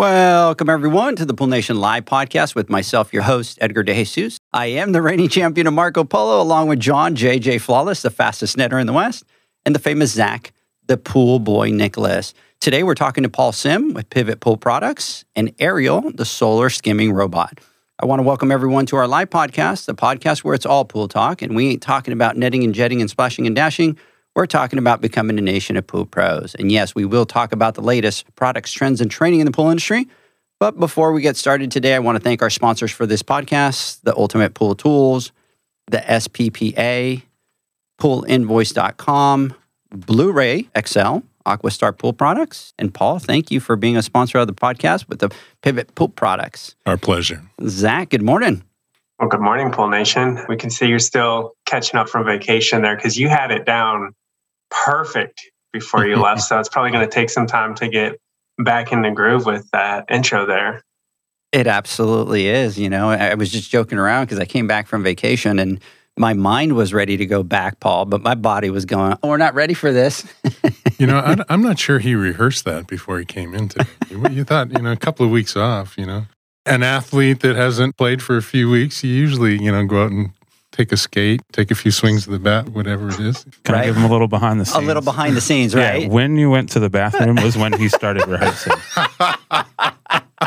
Welcome, everyone, to the Pool Nation Live podcast with myself, your host, Edgar De Jesus. I am the reigning champion of Marco Polo, along with John JJ Flawless, the fastest netter in the West, and the famous Zach, the pool boy Nicholas. Today, we're talking to Paul Sim with Pivot Pool Products and Ariel, the solar skimming robot. I want to welcome everyone to our live podcast, the podcast where it's all pool talk, and we ain't talking about netting and jetting and splashing and dashing. We're talking about becoming a nation of pool pros. And yes, we will talk about the latest products, trends, and training in the pool industry. But before we get started today, I want to thank our sponsors for this podcast the Ultimate Pool Tools, the SPPA, poolinvoice.com, Blu ray XL, Aquastar Pool Products. And Paul, thank you for being a sponsor of the podcast with the Pivot Pool Products. Our pleasure. Zach, good morning. Well, good morning, Pool Nation. We can see you're still catching up from vacation there because you had it down perfect before you left. So it's probably going to take some time to get back in the groove with that intro there. It absolutely is. You know, I was just joking around because I came back from vacation and my mind was ready to go back, Paul, but my body was going, oh, we're not ready for this. you know, I, am not sure he rehearsed that before he came into it. You thought, you know, a couple of weeks off, you know. An athlete that hasn't played for a few weeks, you usually, you know, go out and take a skate, take a few swings of the bat, whatever it is. Can right. I give him a little behind the scenes? A little behind the scenes, right? Yeah, when you went to the bathroom was when he started rehearsing.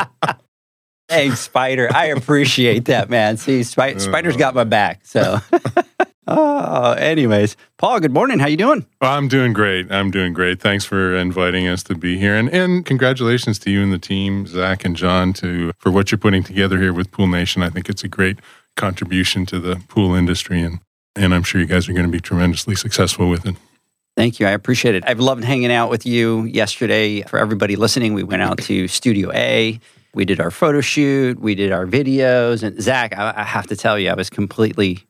Thanks, Spider. I appreciate that, man. See, Sp- uh. Spider's got my back. So, oh, anyways, Paul, good morning. How you doing? I'm doing great. I'm doing great. Thanks for inviting us to be here, and and congratulations to you and the team, Zach and John, to for what you're putting together here with Pool Nation. I think it's a great contribution to the pool industry, and and I'm sure you guys are going to be tremendously successful with it. Thank you. I appreciate it. I've loved hanging out with you yesterday. For everybody listening, we went out to Studio A. We did our photo shoot. We did our videos. And Zach, I, I have to tell you, I was completely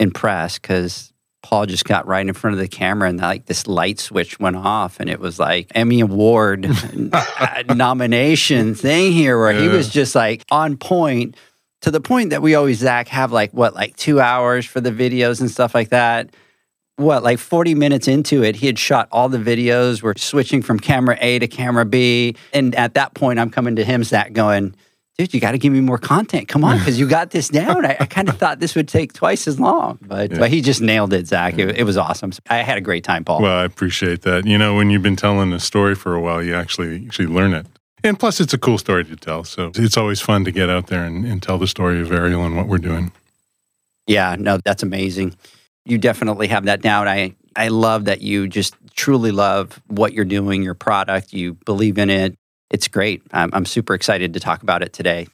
impressed because Paul just got right in front of the camera and like this light switch went off and it was like Emmy Award uh, nomination thing here where yeah. he was just like on point to the point that we always Zach have like what like two hours for the videos and stuff like that. What like forty minutes into it, he had shot all the videos. We're switching from camera A to camera B, and at that point, I'm coming to him, Zach, going, "Dude, you got to give me more content. Come on, because you got this down." I, I kind of thought this would take twice as long, but yeah. but he just nailed it, Zach. It, it was awesome. I had a great time, Paul. Well, I appreciate that. You know, when you've been telling a story for a while, you actually actually learn it. And plus, it's a cool story to tell. So it's always fun to get out there and, and tell the story of Ariel and what we're doing. Yeah, no, that's amazing. You definitely have that down. I, I love that you just truly love what you're doing, your product. You believe in it. It's great. I'm, I'm super excited to talk about it today.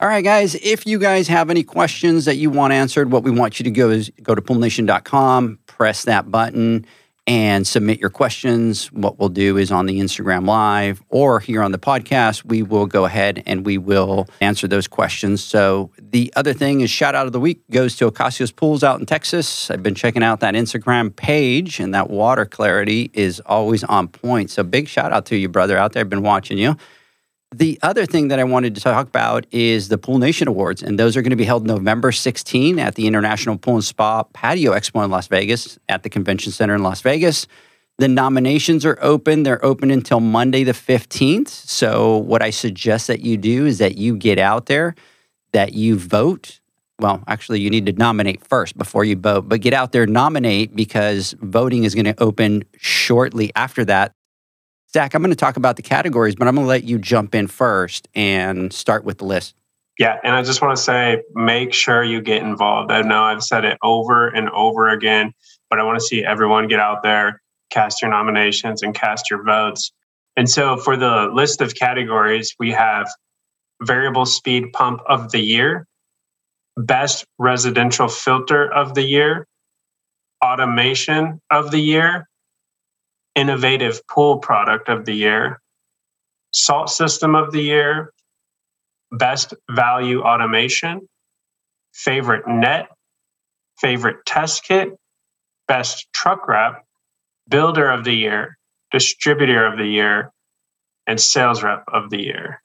All right, guys, if you guys have any questions that you want answered, what we want you to go is go to poolnation.com, press that button, and submit your questions. What we'll do is on the Instagram Live or here on the podcast, we will go ahead and we will answer those questions. So, the other thing is shout out of the week goes to Ocasios Pools out in Texas. I've been checking out that Instagram page, and that water clarity is always on point. So, big shout out to you, brother, out there. I've been watching you. The other thing that I wanted to talk about is the Pool Nation Awards, and those are going to be held November 16 at the International Pool and Spa Patio Expo in Las Vegas at the Convention Center in Las Vegas. The nominations are open. They're open until Monday the 15th. So, what I suggest that you do is that you get out there, that you vote. Well, actually, you need to nominate first before you vote, but get out there, nominate because voting is going to open shortly after that. Zach, I'm going to talk about the categories, but I'm going to let you jump in first and start with the list. Yeah, and I just want to say make sure you get involved. I know I've said it over and over again, but I want to see everyone get out there, cast your nominations, and cast your votes. And so for the list of categories, we have variable speed pump of the year, best residential filter of the year, automation of the year, innovative pool product of the year, salt system of the year, best value automation, favorite net, favorite test kit, best truck wrap, builder of the year, distributor of the year, and sales rep of the year.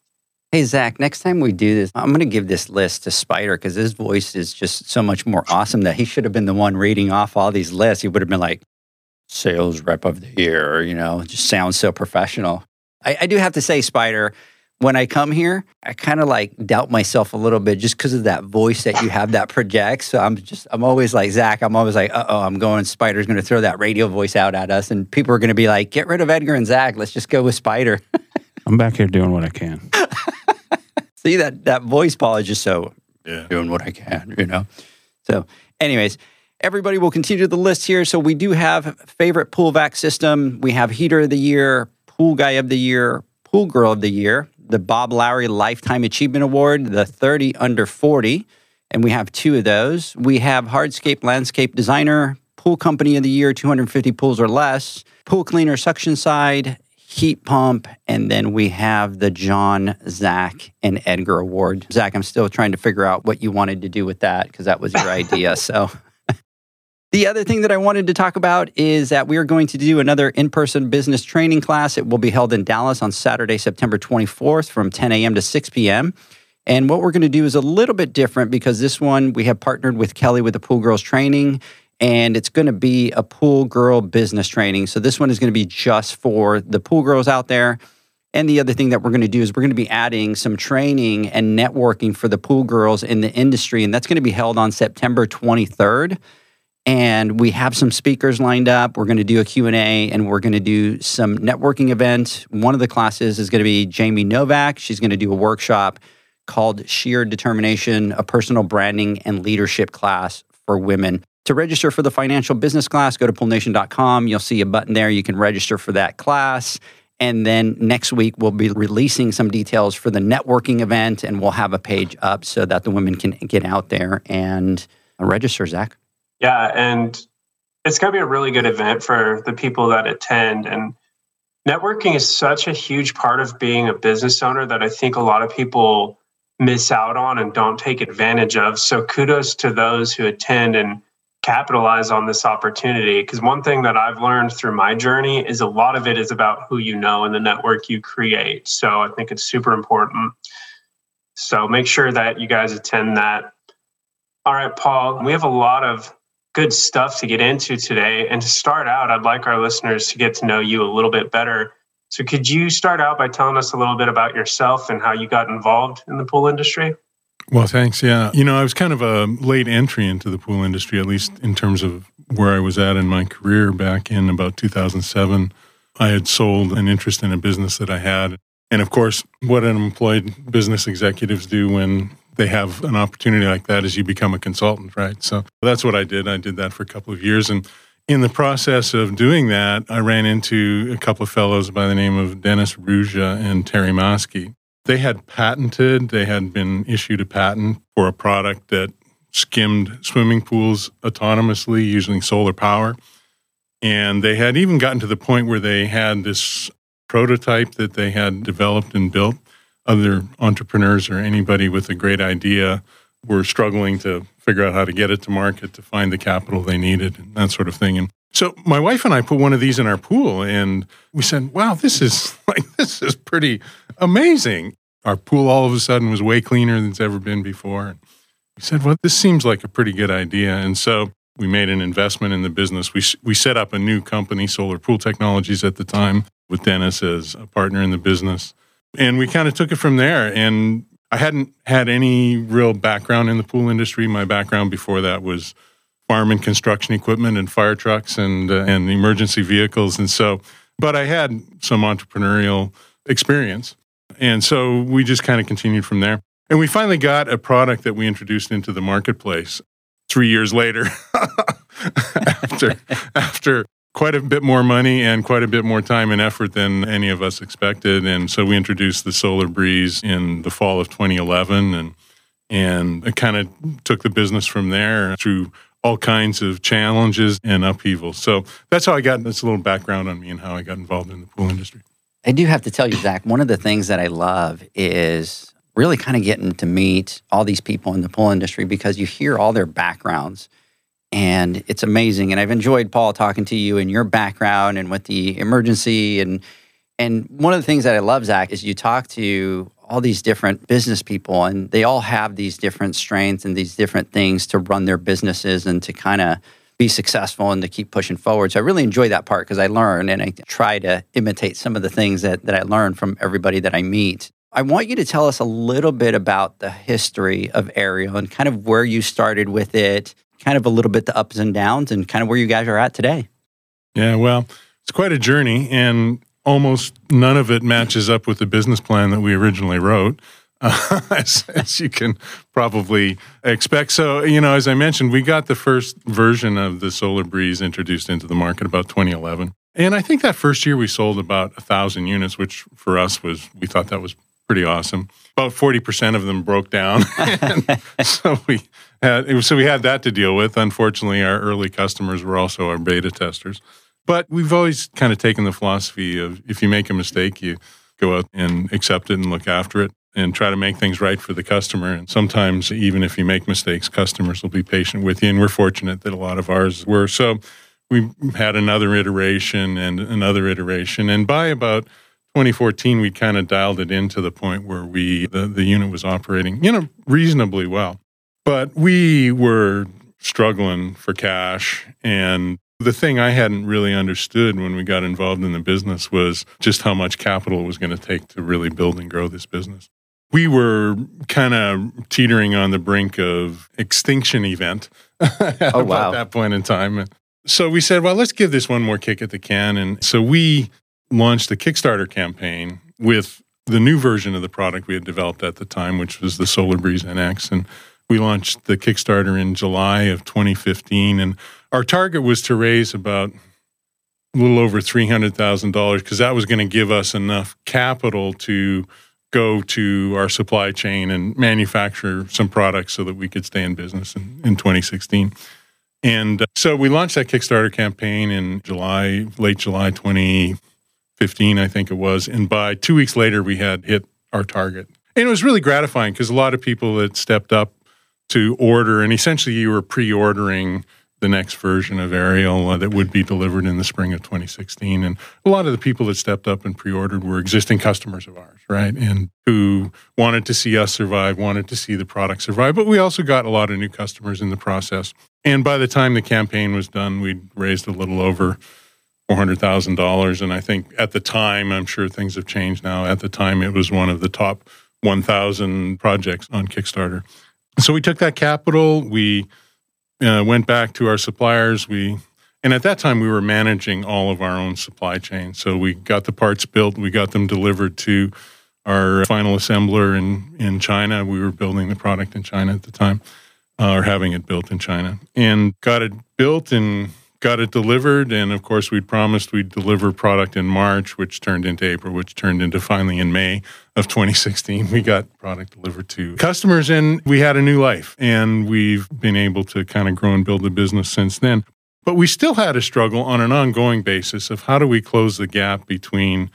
Hey, Zach, next time we do this, I'm going to give this list to Spider because his voice is just so much more awesome that he should have been the one reading off all these lists. He would have been like, sales rep of the year, you know, just sounds so professional. I, I do have to say, Spider, when I come here, I kind of like doubt myself a little bit just because of that voice that you have that projects. So I'm just, I'm always like, Zach, I'm always like, uh oh, I'm going, Spider's going to throw that radio voice out at us. And people are going to be like, get rid of Edgar and Zach. Let's just go with Spider. I'm back here doing what I can. See that that voice, Paul, is just so Yeah. doing what I can, you know. So, anyways, everybody will continue the list here. So we do have favorite pool vac system. We have heater of the year, pool guy of the year, pool girl of the year, the Bob Lowry Lifetime Achievement Award, the 30 under 40, and we have two of those. We have hardscape landscape designer, pool company of the year, 250 pools or less, pool cleaner suction side, heat pump, and then we have the John, Zach, and Edgar Award. Zach, I'm still trying to figure out what you wanted to do with that because that was your idea. So. The other thing that I wanted to talk about is that we are going to do another in person business training class. It will be held in Dallas on Saturday, September 24th from 10 a.m. to 6 p.m. And what we're going to do is a little bit different because this one we have partnered with Kelly with the Pool Girls Training, and it's going to be a pool girl business training. So this one is going to be just for the pool girls out there. And the other thing that we're going to do is we're going to be adding some training and networking for the pool girls in the industry, and that's going to be held on September 23rd and we have some speakers lined up. We're going to do a q&a and we're going to do some networking event one of the classes is going to be jamie novak. She's going to do a workshop called sheer determination a personal branding and leadership class for women. To register for the financial business class go to poolnation.com you'll see a button there. You can register for that class. And then next week we'll be releasing some details for the networking event and we'll have a page up so that the women can get out there and register zach Yeah, and it's going to be a really good event for the people that attend. And networking is such a huge part of being a business owner that I think a lot of people miss out on and don't take advantage of. So kudos to those who attend and capitalize on this opportunity. Because one thing that I've learned through my journey is a lot of it is about who you know and the network you create. So I think it's super important. So make sure that you guys attend that. All right, Paul, we have a lot of good stuff to get into today. And to start out, I'd like our listeners to get to know you a little bit better. So, could you start out by telling us a little bit about yourself and how you got involved in the pool industry? Well, thanks. Yeah. You know, I was kind of a late entry into the pool industry, at least in terms of where I was at in my career back in about 2007. I had sold an interest in a business that I had. And of course, what unemployed business executives do when they have an opportunity like that as you become a consultant, right? So that's what I did. I did that for a couple of years. And in the process of doing that, I ran into a couple of fellows by the name of Dennis Ruja and Terry Maskey. They had patented, they had been issued a patent for a product that skimmed swimming pools autonomously using solar power. And they had even gotten to the point where they had this prototype that they had developed and built. Other entrepreneurs or anybody with a great idea were struggling to figure out how to get it to market, to find the capital they needed, and that sort of thing. And so my wife and I put one of these in our pool, and we said, "Wow, this is like this is pretty amazing." Our pool all of a sudden was way cleaner than it's ever been before. And we said, "Well, this seems like a pretty good idea," and so we made an investment in the business. We we set up a new company, Solar Pool Technologies, at the time, with Dennis as a partner in the business, and we kind of took it from there. And I hadn't had any real background in the pool industry. My background before that was farm and construction equipment and fire trucks and uh, and emergency vehicles, and so. But I had some entrepreneurial experience, and so we just kind of continued from there. And we finally got a product that we introduced into the marketplace three years later, after after quite a bit more money and quite a bit more time and effort than any of us expected. And so we introduced the Solar Breeze in the fall of 2011 and and it kind of took the business from there through all kinds of challenges and upheavals. So that's how I got this little background on me and how I got involved in the pool industry. I do have to tell you, Zach, one of the things that I love is really kind of getting to meet all these people in the pool industry because you hear all their backgrounds and it's amazing. And I've enjoyed Paul talking to you and your background and with the emergency and and one of the things that I love, Zach, is you talk to all these different business people and they all have these different strengths and these different things to run their businesses and to kind of be successful and to keep pushing forward. So I really enjoy that part because I learn and I try to imitate some of the things that, that I learn from everybody that I meet. I want you to tell us a little bit about the history of Ariel and kind of where you started with it, kind of a little bit the ups and downs, and kind of where you guys are at today. Yeah, well, it's quite a journey, and almost none of it matches up with the business plan that we originally wrote. Uh, as, as, you can probably expect. So, you know, as I mentioned, we got the first version of the Solar Breeze introduced into the market about 2011. And I think that first year we sold about a thousand units, which for us was, we thought that was pretty awesome. About 40% of them broke down. so we had, so we had that to deal with. Unfortunately, our early customers were also our beta testers. But we've always kind of taken the philosophy of if you make a mistake, you go out and accept it and look after it and try to make things right for the customer. And sometimes, even if you make mistakes, customers will be patient with you. And we're fortunate that a lot of ours were. So we had another iteration and another iteration. And by about 2014, we kind of dialed it into the point where we the, the unit was operating, you know, reasonably well. But we were struggling for cash and the thing I hadn't really understood when we got involved in the business was just how much capital it was going to take to really build and grow this business. We were kind of teetering on the brink of extinction event at oh, wow. that point in time. So we said, well, let's give this one more kick at the can. And so we launched a Kickstarter campaign with the new version of the product we had developed at the time, which was the Solar Breeze NX. And we launched the Kickstarter in July of 2015. And our target was to raise about a little over $300,000 because that was going to give us enough capital to go to our supply chain and manufacture some products so that we could stay in business in, in 2016. And uh, so we launched that Kickstarter campaign in July, late July 2015. I think it was. And by two weeks later, we had hit our target. And it was really gratifying because a lot of people that stepped up to order, and essentially you were pre ordering the next version of Ariel uh, that would be delivered in the spring of 2016. And a lot of the people that stepped up and pre ordered were existing customers of ours, right? And who wanted to see us survive, wanted to see the product survive. But we also got a lot of new customers in the process. And by the time the campaign was done, we'd raised a little over $400,000. And I think at the time, I'm sure things have changed now. At the time, it was one of the top 1,000 projects on Kickstarter. So we took that capital, we uh, went back to our suppliers. We and at that time, we were managing all of our own supply chain. So we got the parts built, we got them delivered to our final assembler in, in China. We were building the product in China at the time, uh, or having it built in China, and got it built and got it delivered. And of course, we'd promised we'd deliver product in March, which turned into April, which turned into finally in May of 2016. We got product delivered to customers and we had a new life. And we've been able to kind of grow and build the business since then. But we still had a struggle on an ongoing basis of how do we close the gap between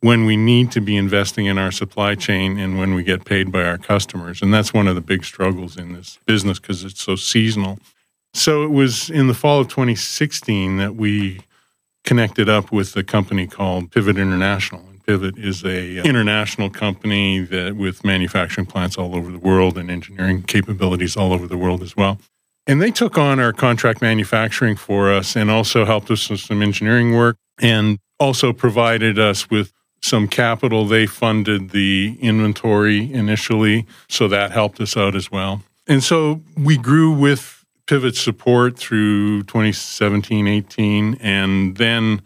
when we need to be investing in our supply chain and when we get paid by our customers. And that's one of the big struggles in this business because it's so seasonal. So it was in the fall of 2016 that we connected up with a company called Pivot International. Pivot is a international company that with manufacturing plants all over the world and engineering capabilities all over the world as well. And they took on our contract manufacturing for us and also helped us with some engineering work and also provided us with some capital. They funded the inventory initially, so that helped us out as well. And so we grew with pivot support through 2017 18 and then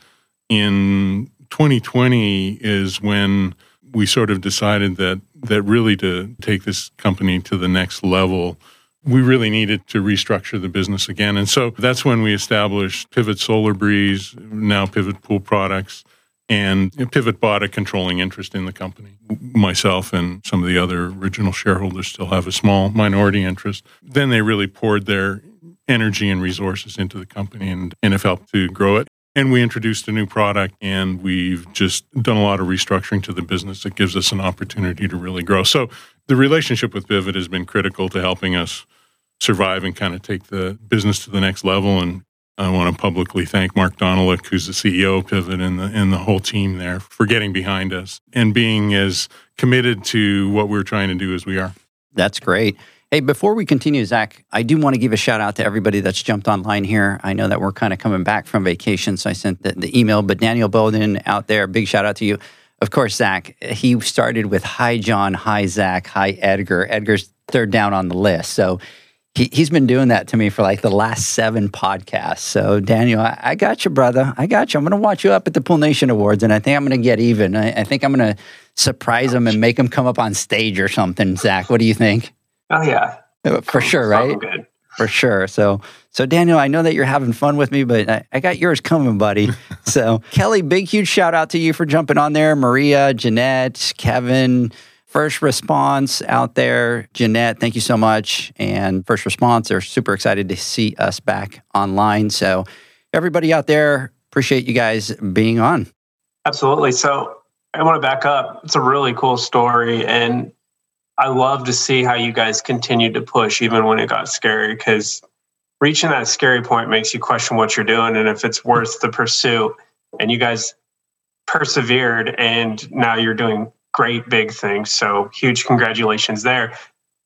in 2020 is when we sort of decided that that really to take this company to the next level we really needed to restructure the business again. And so that's when we established Pivot Solar Breeze, now Pivot Pool Products. And Pivot bought a controlling interest in the company. Myself and some of the other original shareholders still have a small minority interest. Then they really poured their energy and resources into the company and, and have helped to grow it. And we introduced a new product and we've just done a lot of restructuring to the business that gives us an opportunity to really grow. So the relationship with Pivot has been critical to helping us survive and kind of take the business to the next level. And I want to publicly thank Mark Donelick, who's the CEO of Pivot, and the, and the whole team there for getting behind us and being as committed to what we're trying to do as we are. That's great. Hey, before we continue, Zach, I do want to give a shout out to everybody that's jumped online here. I know that we're kind of coming back from vacation, so I sent the, the email, but Daniel Bowden out there, big shout out to you. Of course, Zach, he started with Hi, John, Hi, Zach, Hi, Edgar. Edgar's third down on the list. So he, he's been doing that to me for like the last seven podcasts. So, Daniel, I, I got you, brother. I got you. I'm going to watch you up at the Pool Nation Awards, and I think I'm going to get even. I, I think I'm going to surprise him and make him come up on stage or something. Zach, what do you think? Oh yeah, uh, for sure, right? Good. For sure. So, so Daniel, I know that you're having fun with me, but I, I got yours coming, buddy. so, Kelly, big huge shout out to you for jumping on there. Maria, Jeanette, Kevin, First Response out there. Jeanette, thank you so much. And First Response, they're super excited to see us back online. So, everybody out there, appreciate you guys being on. Absolutely. So, I want to back up. It's a really cool story. And I love to see how you guys continued to push even when it got scary because reaching that scary point makes you question what you're doing and if it's worth the pursuit. And you guys persevered and now you're doing great big things. So huge congratulations there.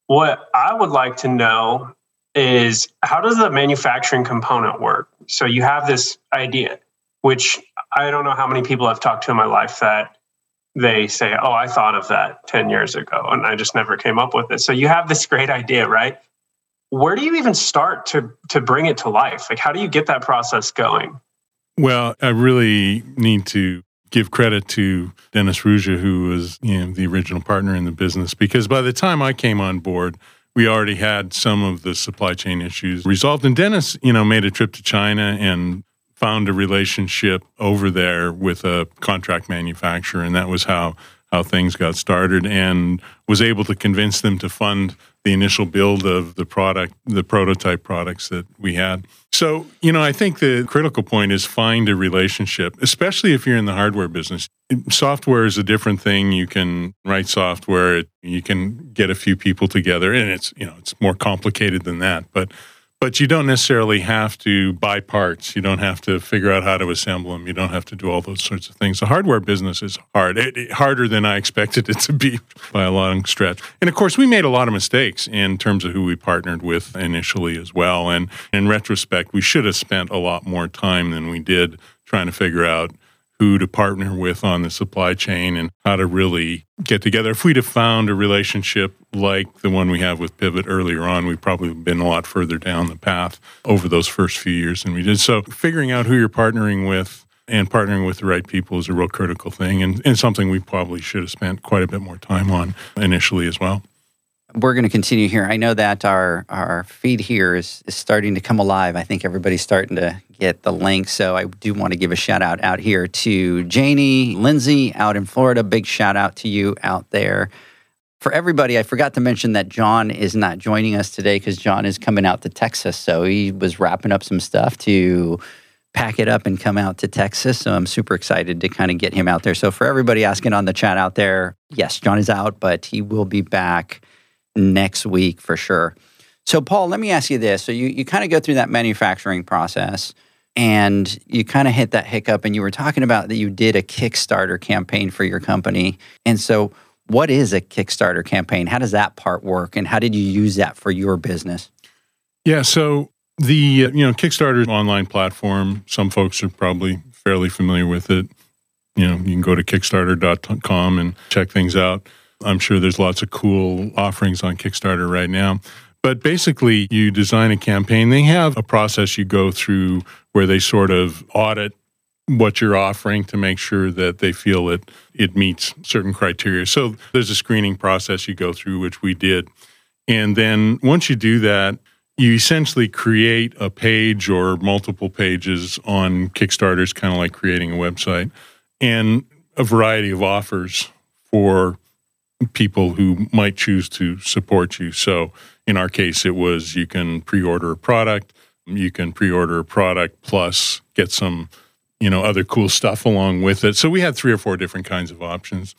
What I would like to know is how does the manufacturing component work? So you have this idea, which I don't know how many people I've talked to in my life that they say, Oh, I thought of that 10 years ago and I just never came up with it. So you have this great idea, right? Where do you even start to to bring it to life? Like how do you get that process going? Well, I really need to give credit to Dennis Ruja, who was you know, the original partner in the business, because by the time I came on board, we already had some of the supply chain issues resolved. And Dennis, you know, made a trip to China and found a relationship over there with a contract manufacturer, and that was how how things got started, and was able to convince them to fund the initial build of the product, the prototype products that we had. So, you know, I think the critical point is find a relationship, especially if you're in the hardware business. Software is a different thing. You can write software, you can get a few people together, and it's, you know, it's more complicated than that. But but you don't necessarily have to buy parts. You don't have to figure out how to assemble them. You don't have to do all those sorts of things. The hardware business is hard, it, it, harder than I expected it to be by a long stretch. And of course, we made a lot of mistakes in terms of who we partnered with initially as well. And in retrospect, we should have spent a lot more time than we did trying to figure out who to partner with on the supply chain and how to really get together. If we'd have found a relationship like the one we have with Pivot earlier on, we'd probably been a lot further down the path over those first few years than we did. So figuring out who you're partnering with and partnering with the right people is a real critical thing and, and something we probably should have spent quite a bit more time on initially as well we're going to continue here. I know that our our feed here is, is starting to come alive. I think everybody's starting to get the link. So I do want to give a shout out out here to Janie, Lindsay out in Florida. Big shout out to you out there. For everybody, I forgot to mention that John is not joining us today because John is coming out to Texas. So he was wrapping up some stuff to pack it up and come out to Texas. So I'm super excited to kind of get him out there. So for everybody asking on the chat out there, yes, John is out, but he will be back next week for sure. So, Paul, let me ask you this. So, you, you kind of go through that manufacturing process and you kind of hit that hiccup, and you were talking about that you did a Kickstarter campaign for your company. And so, what is a Kickstarter campaign? How does that part work? And how did you use that for your business? Yeah. So, the you know Kickstarter online platform. Some folks are probably fairly familiar with it. You know, you can go to Kickstarter.com and check things out. I'm sure there's lots of cool offerings on Kickstarter right now. But basically, you design a campaign. They have a process you go through where they sort of audit what you're offering to make sure that they feel it it meets certain criteria. So there's a screening process you go through, which we did. And then once you do that, you essentially create a page or multiple pages on Kickstarter, kind of like creating a website, and a variety of offers for people who might choose to support you. So in our case, it was you can pre order a product, you can pre order a product plus get some you know other cool stuff along with it so we had three or four different kinds of options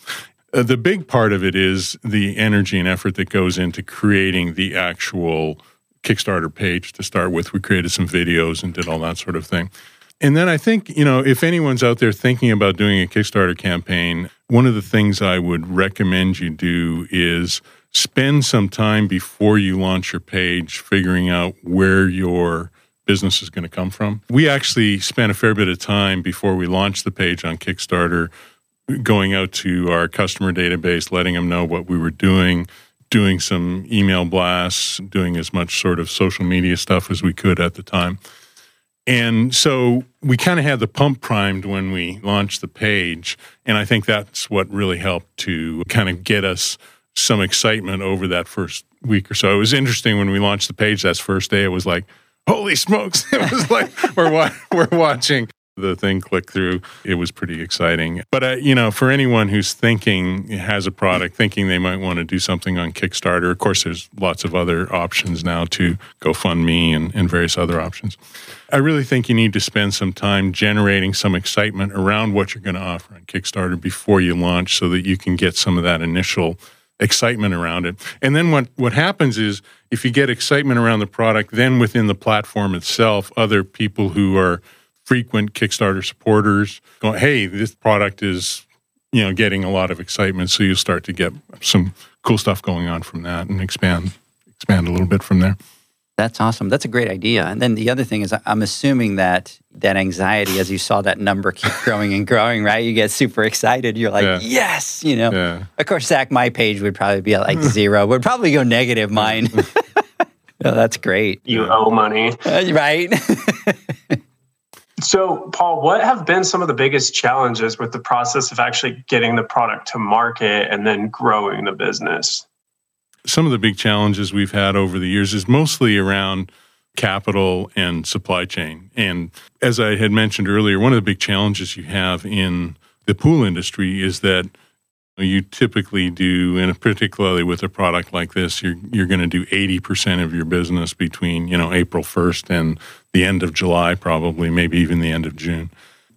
uh, the big part of it is the energy and effort that goes into creating the actual Kickstarter page to start with. We created some videos and did all that sort of thing. And then I think, you know, if anyone's out there thinking about doing a Kickstarter campaign, one of the things I would recommend you do is spend some time before you launch your page figuring out where your business is going to come from. We actually spent a fair bit of time before we launched the page on Kickstarter going out to our customer database, letting them know what we were doing, doing some email blasts, doing as much sort of social media stuff as we could at the time. And so we kind of had the pump primed when we launched the page. And I think that's what really helped to kind of get us some excitement over that first week or so. It was interesting when we launched the page that first day, it was like, holy smokes. It was like we're, wa- we're watching the thing click through. It was pretty exciting. But, uh, you know, for anyone who's thinking, has a product, thinking they might want to do something on Kickstarter, of course, there's lots of other options now to GoFundMe and, and various other options. I really think you need to spend some time generating some excitement around what you're going to offer on Kickstarter before you launch so that you can get some of that initial excitement around it. And then what, what happens is if you get excitement around the product, then within the platform itself, other people who are frequent Kickstarter supporters going, hey, this product is, you know, getting a lot of excitement. So you start to get some cool stuff going on from that and expand expand a little bit from there. That's awesome. That's a great idea. And then the other thing is, I'm assuming that that anxiety, as you saw that number keep growing and growing, right? You get super excited. You're like, yeah. yes, you know. Yeah. Of course, Zach, my page would probably be at like zero. Would probably go negative. Mine. oh, that's great. You owe money, uh, right? So, Paul, what have been some of the biggest challenges with the process of actually getting the product to market and then growing the business? Some of the big challenges we've had over the years is mostly around capital and supply chain. And as I had mentioned earlier, one of the big challenges you have in the pool industry is that you typically do, and particularly with a product like this, you're you're going to do eighty percent of your business between you know April first and the end of July, probably maybe even the end of June.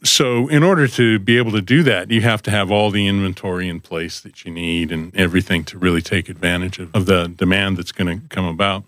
So, in order to be able to do that, you have to have all the inventory in place that you need and everything to really take advantage of, of the demand that's going to come about.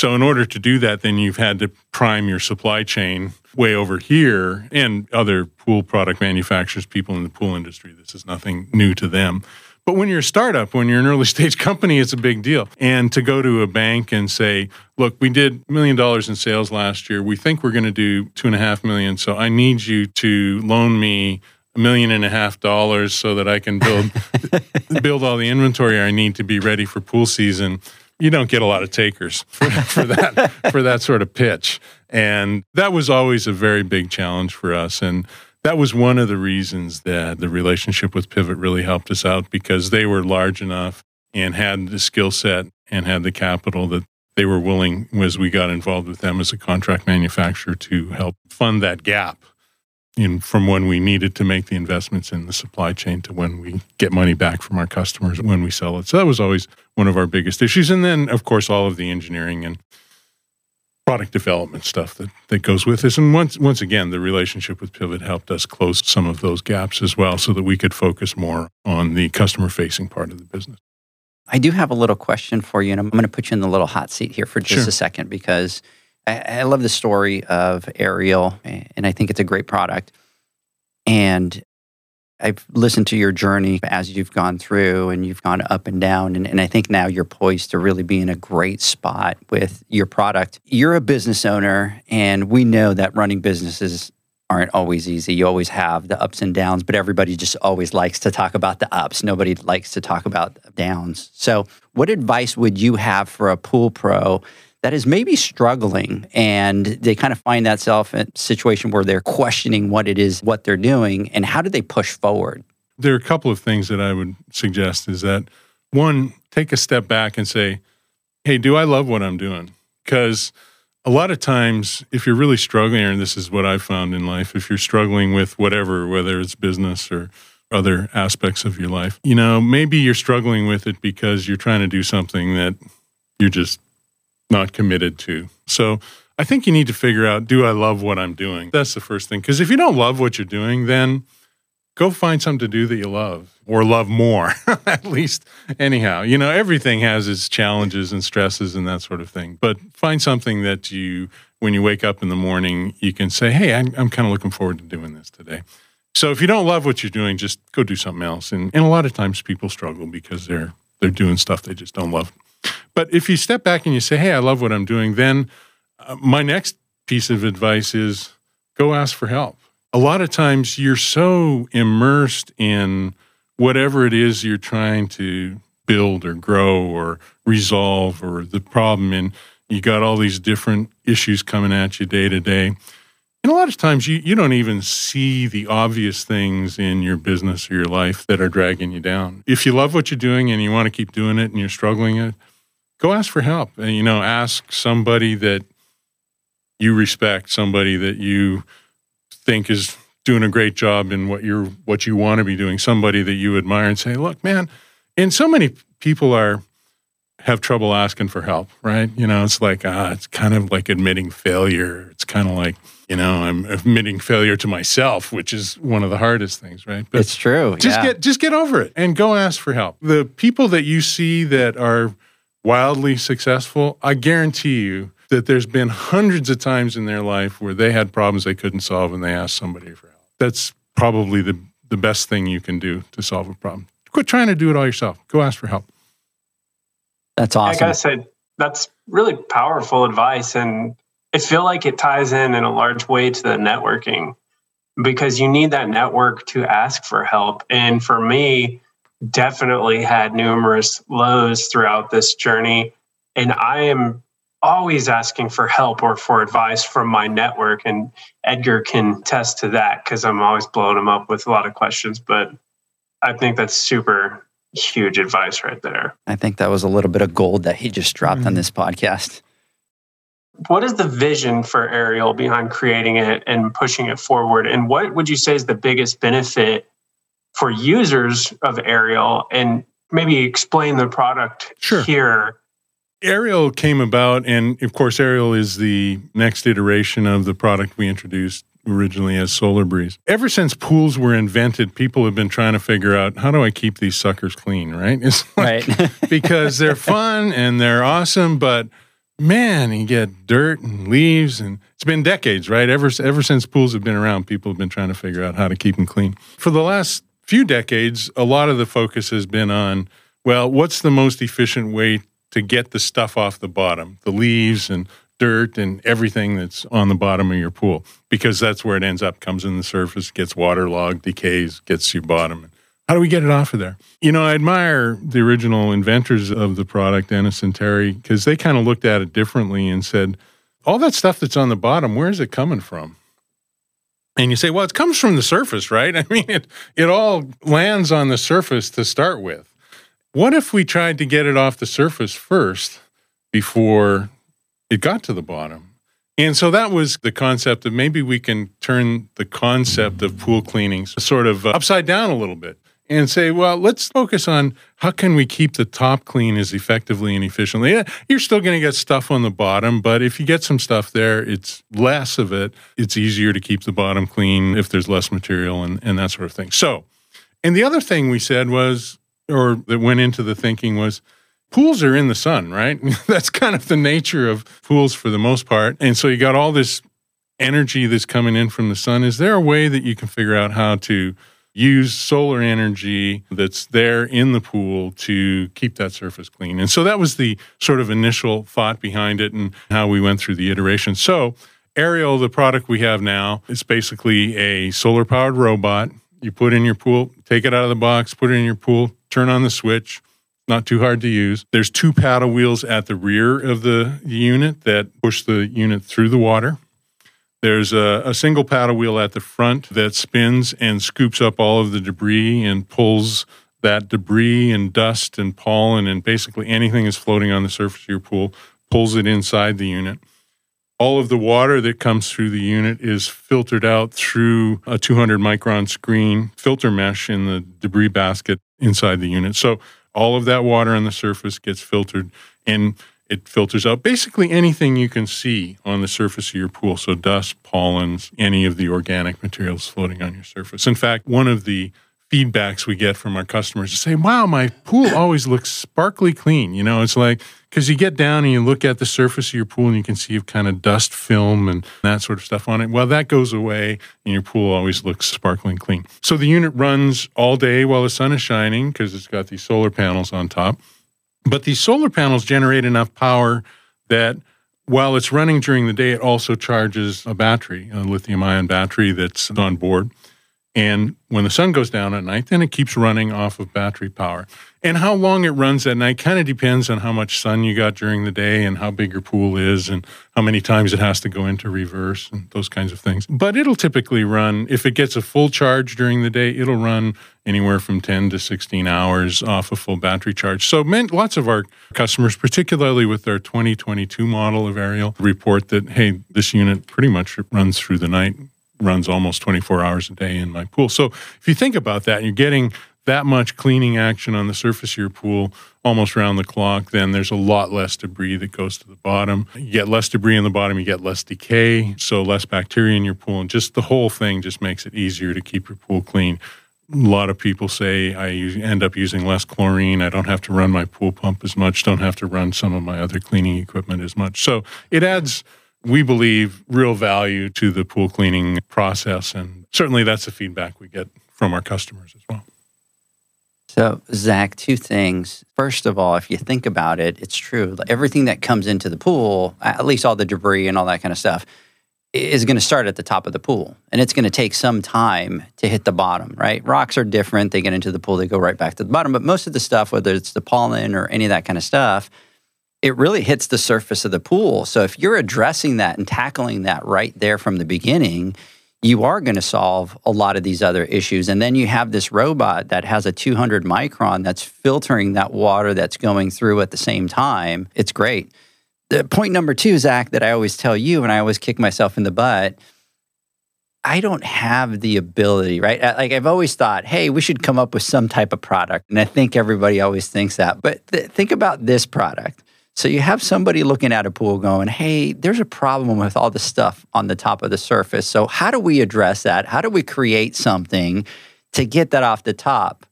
So, in order to do that, then you've had to prime your supply chain way over here and other pool product manufacturers, people in the pool industry. This is nothing new to them. But when you're a startup, when you're an early stage company, it's a big deal. And to go to a bank and say, look, we did a million dollars in sales last year. We think we're going to do two and a half million. So I need you to loan me a million and a half dollars so that I can build build all the inventory I need to be ready for pool season you don't get a lot of takers for, for that for that sort of pitch. And that was always a very big challenge for us. And that was one of the reasons that the relationship with Pivot really helped us out because they were large enough and had the skill set and had the capital that they were willing as we got involved with them as a contract manufacturer to help fund that gap in from when we needed to make the investments in the supply chain to when we get money back from our customers when we sell it. So that was always one of our biggest issues. And then, of course, all of the engineering and product development stuff that, that goes with this. And once once again, the relationship with Pivot helped us close some of those gaps as well so that we could focus more on the customer facing part of the business. I do have a little question for you, and I'm going to put you in the little hot seat here for just sure. a second because I, I love the story of Ariel, and I think it's a great product. And I've listened to your journey as you've gone through and you've gone up and down. And, and, I think now you're poised to really be in a great spot with your product. You're a business owner, and we know that running businesses aren't always easy. You always have the ups and downs, but everybody just always likes to talk about the ups. Nobody likes to talk about downs. So, what advice would you have for a pool pro that is maybe struggling and they kind of find that self in a situation where they're questioning what it is, what they're doing, and how do they push forward? There are a couple of things that I would suggest is that one, take a step back and say, hey, do I love what I'm doing? Because a lot of times, if you're really struggling, and this is what I've found in life, if you're struggling with whatever, whether it's business or other aspects of your life, you know, maybe you're struggling with it because you're trying to do something that you're just not committed to. So I think you need to figure out do I love what I'm doing? That's the first thing. Because if you don't love what you're doing, then go find something to do that you love or love more, at least. Anyhow, you know, everything has its challenges and stresses and that sort of thing. But find something that you, when you wake up in the morning, you can say, hey, I'm, I'm kind of looking forward to doing this today. So if you don't love what you're doing, just go do something else. And, and a lot of times people struggle because they're they're doing stuff they just don't love. But if you step back and you say, "Hey, I love what I'm doing," then uh, my next piece of advice is go ask for help. A lot of times you're so immersed in whatever it is you're trying to build or grow or resolve or the problem and you got all these different issues coming at you day to day and a lot of times you, you don't even see the obvious things in your business or your life that are dragging you down. If you love what you're doing and you want to keep doing it and you're struggling it, go ask for help. And you know, ask somebody that you respect, somebody that you think is doing a great job in what you're what you want to be doing, somebody that you admire and say, "Look, man, and so many people are have trouble asking for help, right? You know, it's like ah, it's kind of like admitting failure. It's kind of like you know, I'm admitting failure to myself, which is one of the hardest things, right? But it's true. Just yeah. get just get over it and go ask for help. The people that you see that are wildly successful, I guarantee you that there's been hundreds of times in their life where they had problems they couldn't solve and they asked somebody for help. That's probably the the best thing you can do to solve a problem. Quit trying to do it all yourself. Go ask for help. That's awesome. I gotta say, that's really powerful advice. And I feel like it ties in in a large way to the networking because you need that network to ask for help. And for me, definitely had numerous lows throughout this journey. And I am always asking for help or for advice from my network. And Edgar can test to that because I'm always blowing him up with a lot of questions. But I think that's super huge advice right there. I think that was a little bit of gold that he just dropped mm-hmm. on this podcast what is the vision for Ariel behind creating it and pushing it forward? And what would you say is the biggest benefit for users of Ariel? And maybe explain the product sure. here. Ariel came about, and of course, Ariel is the next iteration of the product we introduced originally as Solar Breeze. Ever since pools were invented, people have been trying to figure out how do I keep these suckers clean, right? It's like, right. because they're fun and they're awesome, but man, you get dirt and leaves, and it's been decades, right? Ever ever since pools have been around, people have been trying to figure out how to keep them clean. For the last few decades, a lot of the focus has been on well, what's the most efficient way to get the stuff off the bottom, the leaves and dirt and everything that's on the bottom of your pool, because that's where it ends up, comes in the surface, gets waterlogged, decays, gets to your bottom. How do we get it off of there? You know, I admire the original inventors of the product, Dennis and Terry, because they kind of looked at it differently and said, all that stuff that's on the bottom, where is it coming from? And you say, well, it comes from the surface, right? I mean, it, it all lands on the surface to start with. What if we tried to get it off the surface first before it got to the bottom? And so that was the concept of maybe we can turn the concept of pool cleaning sort of uh, upside down a little bit and say, well, let's focus on how can we keep the top clean as effectively and efficiently. Yeah, you're still going to get stuff on the bottom, but if you get some stuff there, it's less of it. It's easier to keep the bottom clean if there's less material and, and that sort of thing. So, and the other thing we said was, or that went into the thinking was, pools are in the sun, right? that's kind of the nature of pools for the most part. And so you got all this energy that's coming in from the sun. Is there a way that you can figure out how to use solar energy that's there in the pool to keep that surface clean. And so that was the sort of initial thought behind it and how we went through the iteration. So, Ariel, the product we have now, is basically a solar powered robot. You put in your pool, take it out of the box, put it in your pool, turn on the switch. Not too hard to use. There's two paddle wheels at the rear of the unit that push the unit through the water. There's a, a, single paddle wheel at the front that spins and scoops up all of the debris and pulls that debris and dust and pollen and basically anything that's floating on the surface of your pool, pulls it inside the unit. All of the water that comes through the unit is filtered out through a 200 micron screen filter mesh in the debris basket inside the unit. So all of that water on the surface gets filtered and it filters out basically anything you can see on the surface of your pool. So, dust, pollens, any of the organic materials floating on your surface. In fact, one of the feedbacks we get from our customers is say, wow, my pool always looks sparkly clean. You know, it's like, because you get down and you look at the surface of your pool and you can see kind of dust film and that sort of stuff on it. Well, that goes away and your pool always looks sparkling clean. So the unit runs all day while the sun is shining because it's got these solar panels on top. But these solar panels generate enough power that while it's running during the day, it also charges a battery, a lithium ion battery that's on board. And when the sun goes down at night, then it keeps running off of battery power. And how long it runs at night kind of depends on how much sun you got during the day and how big your pool is and how many times it has to go into reverse and those kinds of things. But it'll typically run, if it gets a full charge during the day, it'll run anywhere from 10 to 16 hours off a full battery charge. So lots of our customers, particularly with their 2022 model of Ariel, report that, hey, this unit pretty much runs through the night runs almost 24 hours a day in my pool. So if you think about that, you're getting that much cleaning action on the surface of your pool almost round the clock, then there's a lot less debris that goes to the bottom. You get less debris in the bottom, you get less decay, so less bacteria in your pool. And just the whole thing just makes it easier to keep your pool clean. A lot of people say I end up using less chlorine. I don't have to run my pool pump as much, don't have to run some of my other cleaning equipment as much. So it adds we believe, real value to the pool cleaning process. And certainly that's the feedback we get from our customers as well. So, Zach, two things. First of all, if you think about it, it's true. Everything that comes into the pool, at least all the debris and all that kind of stuff, is going to start at the top of the pool. And it's going to take some time to hit the bottom, right? Rocks are different. They get into the pool, they go right back to the bottom. But most of the stuff, whether it's the pollen or any of that kind of stuff, it really hits the surface of the pool. So if you're addressing that and tackling that right there from the beginning, you are going to solve a lot of these other issues. And then you have this robot that has a 200 micron that's filtering that water that's going through at the same time. It's great. The point number two, Zach, that I always tell you, and I always kick myself in the butt. I don't have the ability, right? Like I've always thought, hey, we should come up with some type of product. And I think everybody always thinks that. But th- think about this product so you have somebody looking at a pool going, hey, there's a problem with all the stuff on the top of the surface. So how do we address that? How do we create something to get that off the top?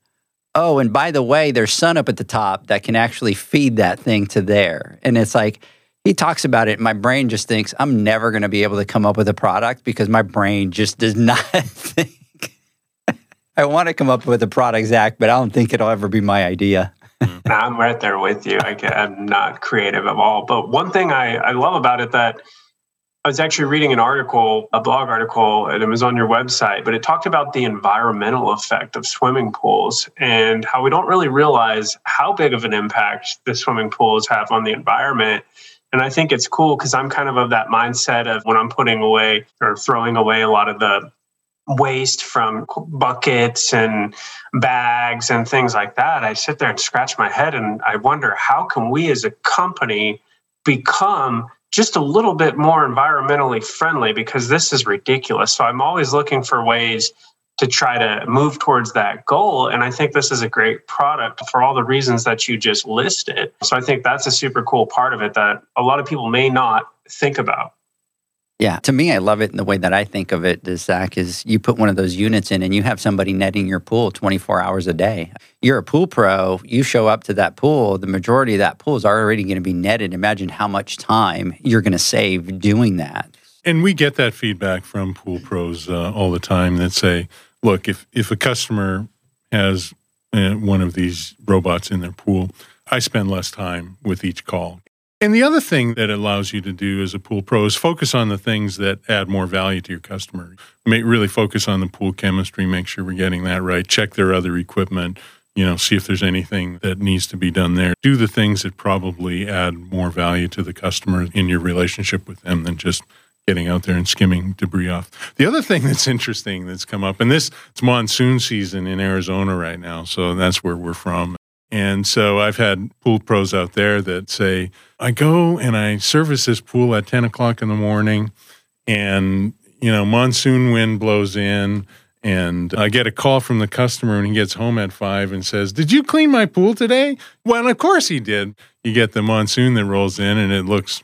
Oh, and by the way, there's sun up at the top that can actually feed that thing to there. And it's like, he talks about it. My brain just thinks I'm never going to be able to come up with a product because my brain just does not think. I want to come up with a product, Zach, but I don't think it'll ever be my idea. Mm. I'm right there with you. I am not creative at all. But one thing I, I love about it that I was actually reading an article, a blog article, and it was on your website, but it talked about the environmental effect of swimming pools and how we don't really realize how big of an impact the swimming pools have on the environment. And I think it's cool because I'm kind of of that mindset of when I'm putting away or throwing away a lot of the waste from buckets and bags and things like that. I sit there and scratch my head and i wonder how can we as a company become just a little bit more environmentally friendly? Because this is ridiculous. So i'm always looking for ways to try to move towards that goal. And i think this is a great product for all the reasons that you just listed. So i think that's a super cool part of it that a lot of people may not think about yeah, to me, I love it in the way that I think of it, Zach, is you put one of those units in and you have somebody netting your pool 24 hours a day. You're a pool pro, you show up to that pool, the majority of that pool is already going to be netted. Imagine how much time you're going to save doing that. And we get that feedback from pool pros uh, all the time that say, look, if, if a customer has uh, one of these robots in their pool, I spend less time with each call. And the other thing that allows you to do as a pool pro is focus on the things that add more value to your customer. Make, really focus on the pool chemistry, make sure we're getting that right, check their other equipment, you know, see if there's anything that needs to be done there. Do the things that probably add more value to the customer in your relationship with them than just getting out there and skimming debris off. The other thing that's interesting that's come up, and this it's monsoon season in Arizona right now, so that's where we're from. And so I've had pool pros out there that say, I go and I service this pool at 10 o'clock in the morning, and, you know, monsoon wind blows in. And I get a call from the customer when he gets home at five and says, Did you clean my pool today? Well, of course he did. You get the monsoon that rolls in and it looks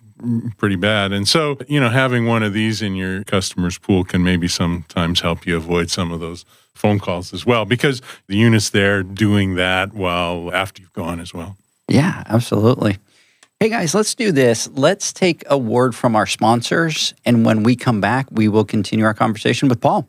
pretty bad. And so, you know, having one of these in your customer's pool can maybe sometimes help you avoid some of those phone calls as well because the unit's there doing that while after you've gone as well. Yeah, absolutely. Hey guys, let's do this. Let's take a word from our sponsors. And when we come back, we will continue our conversation with Paul.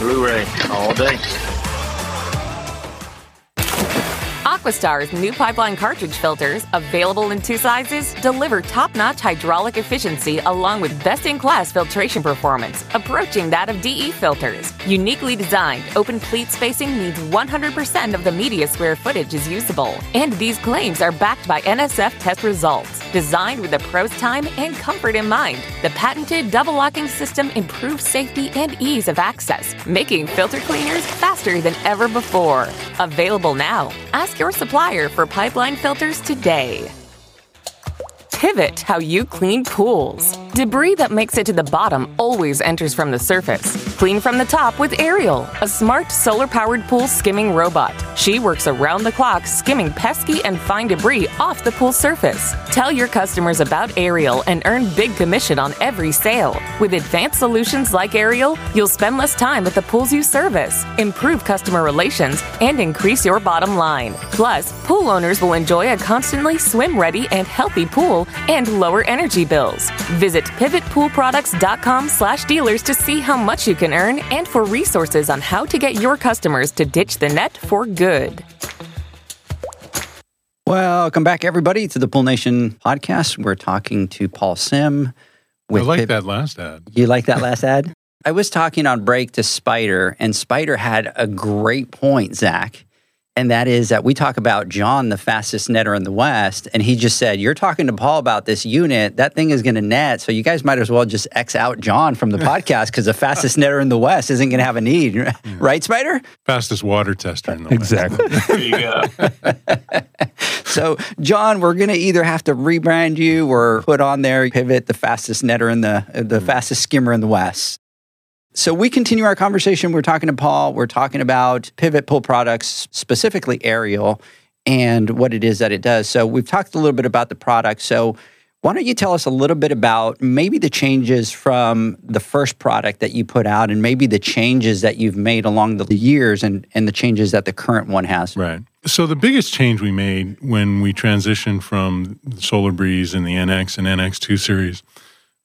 Blu-ray all day. Aquastar's new pipeline cartridge filters, available in two sizes, deliver top notch hydraulic efficiency along with best in class filtration performance, approaching that of DE filters. Uniquely designed, open pleat spacing means 100% of the media square footage is usable. And these claims are backed by NSF test results. Designed with the pro's time and comfort in mind, the patented double locking system improves safety and ease of access, making filter cleaners faster than ever before. Available now. Ask your supplier for pipeline filters today. Pivot how you clean pools. Debris that makes it to the bottom always enters from the surface. Clean from the top with Ariel, a smart solar powered pool skimming robot. She works around the clock skimming pesky and fine debris off the pool surface. Tell your customers about Ariel and earn big commission on every sale. With advanced solutions like Ariel, you'll spend less time at the pools you service, improve customer relations, and increase your bottom line. Plus, pool owners will enjoy a constantly swim ready and healthy pool and lower energy bills. Visit pivotpoolproducts.com slash dealers to see how much you can earn and for resources on how to get your customers to ditch the net for good. Welcome back, everybody, to the Pool Nation podcast. We're talking to Paul Sim. I like Pip- that last ad. You like that last ad? I was talking on break to Spider, and Spider had a great point, Zach. And that is that we talk about John, the fastest netter in the West, and he just said, You're talking to Paul about this unit. That thing is going to net. So you guys might as well just X out John from the podcast because the fastest netter in the West isn't going to have a need. Right, Spider? Fastest water tester in the West. Exactly. There you go. So, John, we're going to either have to rebrand you or put on there, pivot the fastest netter in the, the mm. fastest skimmer in the West. So we continue our conversation. We're talking to Paul. We're talking about Pivot Pool products, specifically Ariel, and what it is that it does. So we've talked a little bit about the product. So why don't you tell us a little bit about maybe the changes from the first product that you put out and maybe the changes that you've made along the years and, and the changes that the current one has? Right. So the biggest change we made when we transitioned from Solar Breeze and the NX and NX2 series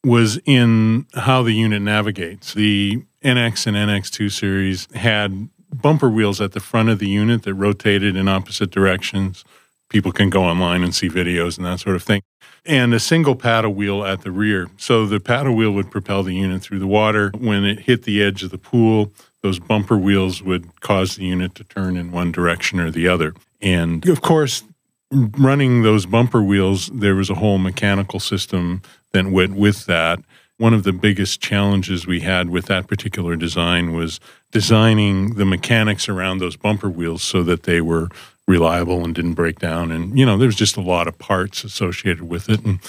was in how the unit navigates. The NX and NX2 series had bumper wheels at the front of the unit that rotated in opposite directions. People can go online and see videos and that sort of thing and a single paddle wheel at the rear. So the paddle wheel would propel the unit through the water. When it hit the edge of the pool, those bumper wheels would cause the unit to turn in one direction or the other. And of course, running those bumper wheels, there was a whole mechanical system that went with that. One of the biggest challenges we had with that particular design was designing the mechanics around those bumper wheels so that they were reliable and didn't break down. And, you know, there's just a lot of parts associated with it. And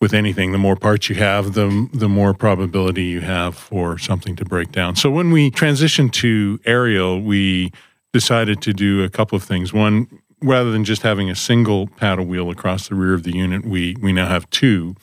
with anything, the more parts you have, the, the more probability you have for something to break down. So when we transitioned to Ariel, we decided to do a couple of things. One, rather than just having a single paddle wheel across the rear of the unit, we, we now have two.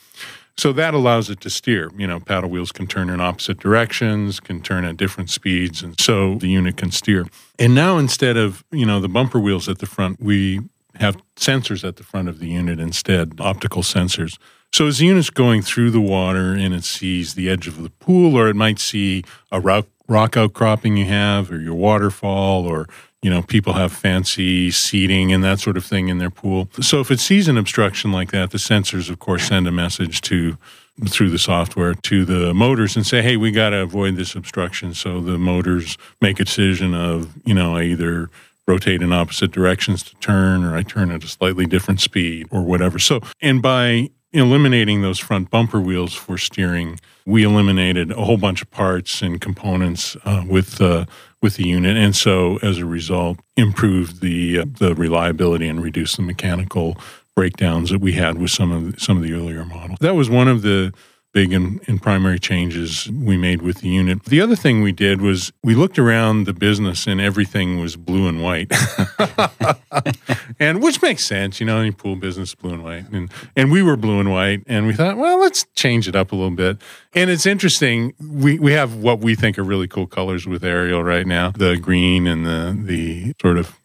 So that allows it to steer. You know, paddle wheels can turn in opposite directions, can turn at different speeds, and so the unit can steer. And now instead of, you know, the bumper wheels at the front, we have sensors at the front of the unit instead, optical sensors. So as the unit's going through the water and it sees the edge of the pool, or it might see a rock, rock outcropping you have, or your waterfall, or you know, people have fancy seating and that sort of thing in their pool. So if it sees an obstruction like that, the sensors, of course, send a message to through the software to the motors and say, "Hey, we got to avoid this obstruction." So the motors make a decision of, you know, I either rotate in opposite directions to turn or I turn at a slightly different speed or whatever. So, and by eliminating those front bumper wheels for steering, we eliminated a whole bunch of parts and components uh, with uh, with the unit, and so as a result, improved the uh, the reliability and reduced the mechanical breakdowns that we had with some of the, some of the earlier models. That was one of the big and, and, primary changes we made with the unit. The other thing we did was we looked around the business and everything was blue and white, and which makes sense, you know, any pool business blue and white, and and we were blue and white, and we thought, well, let's change it up a little bit. And it's interesting. We we have what we think are really cool colors with Ariel right now: the green and the the sort of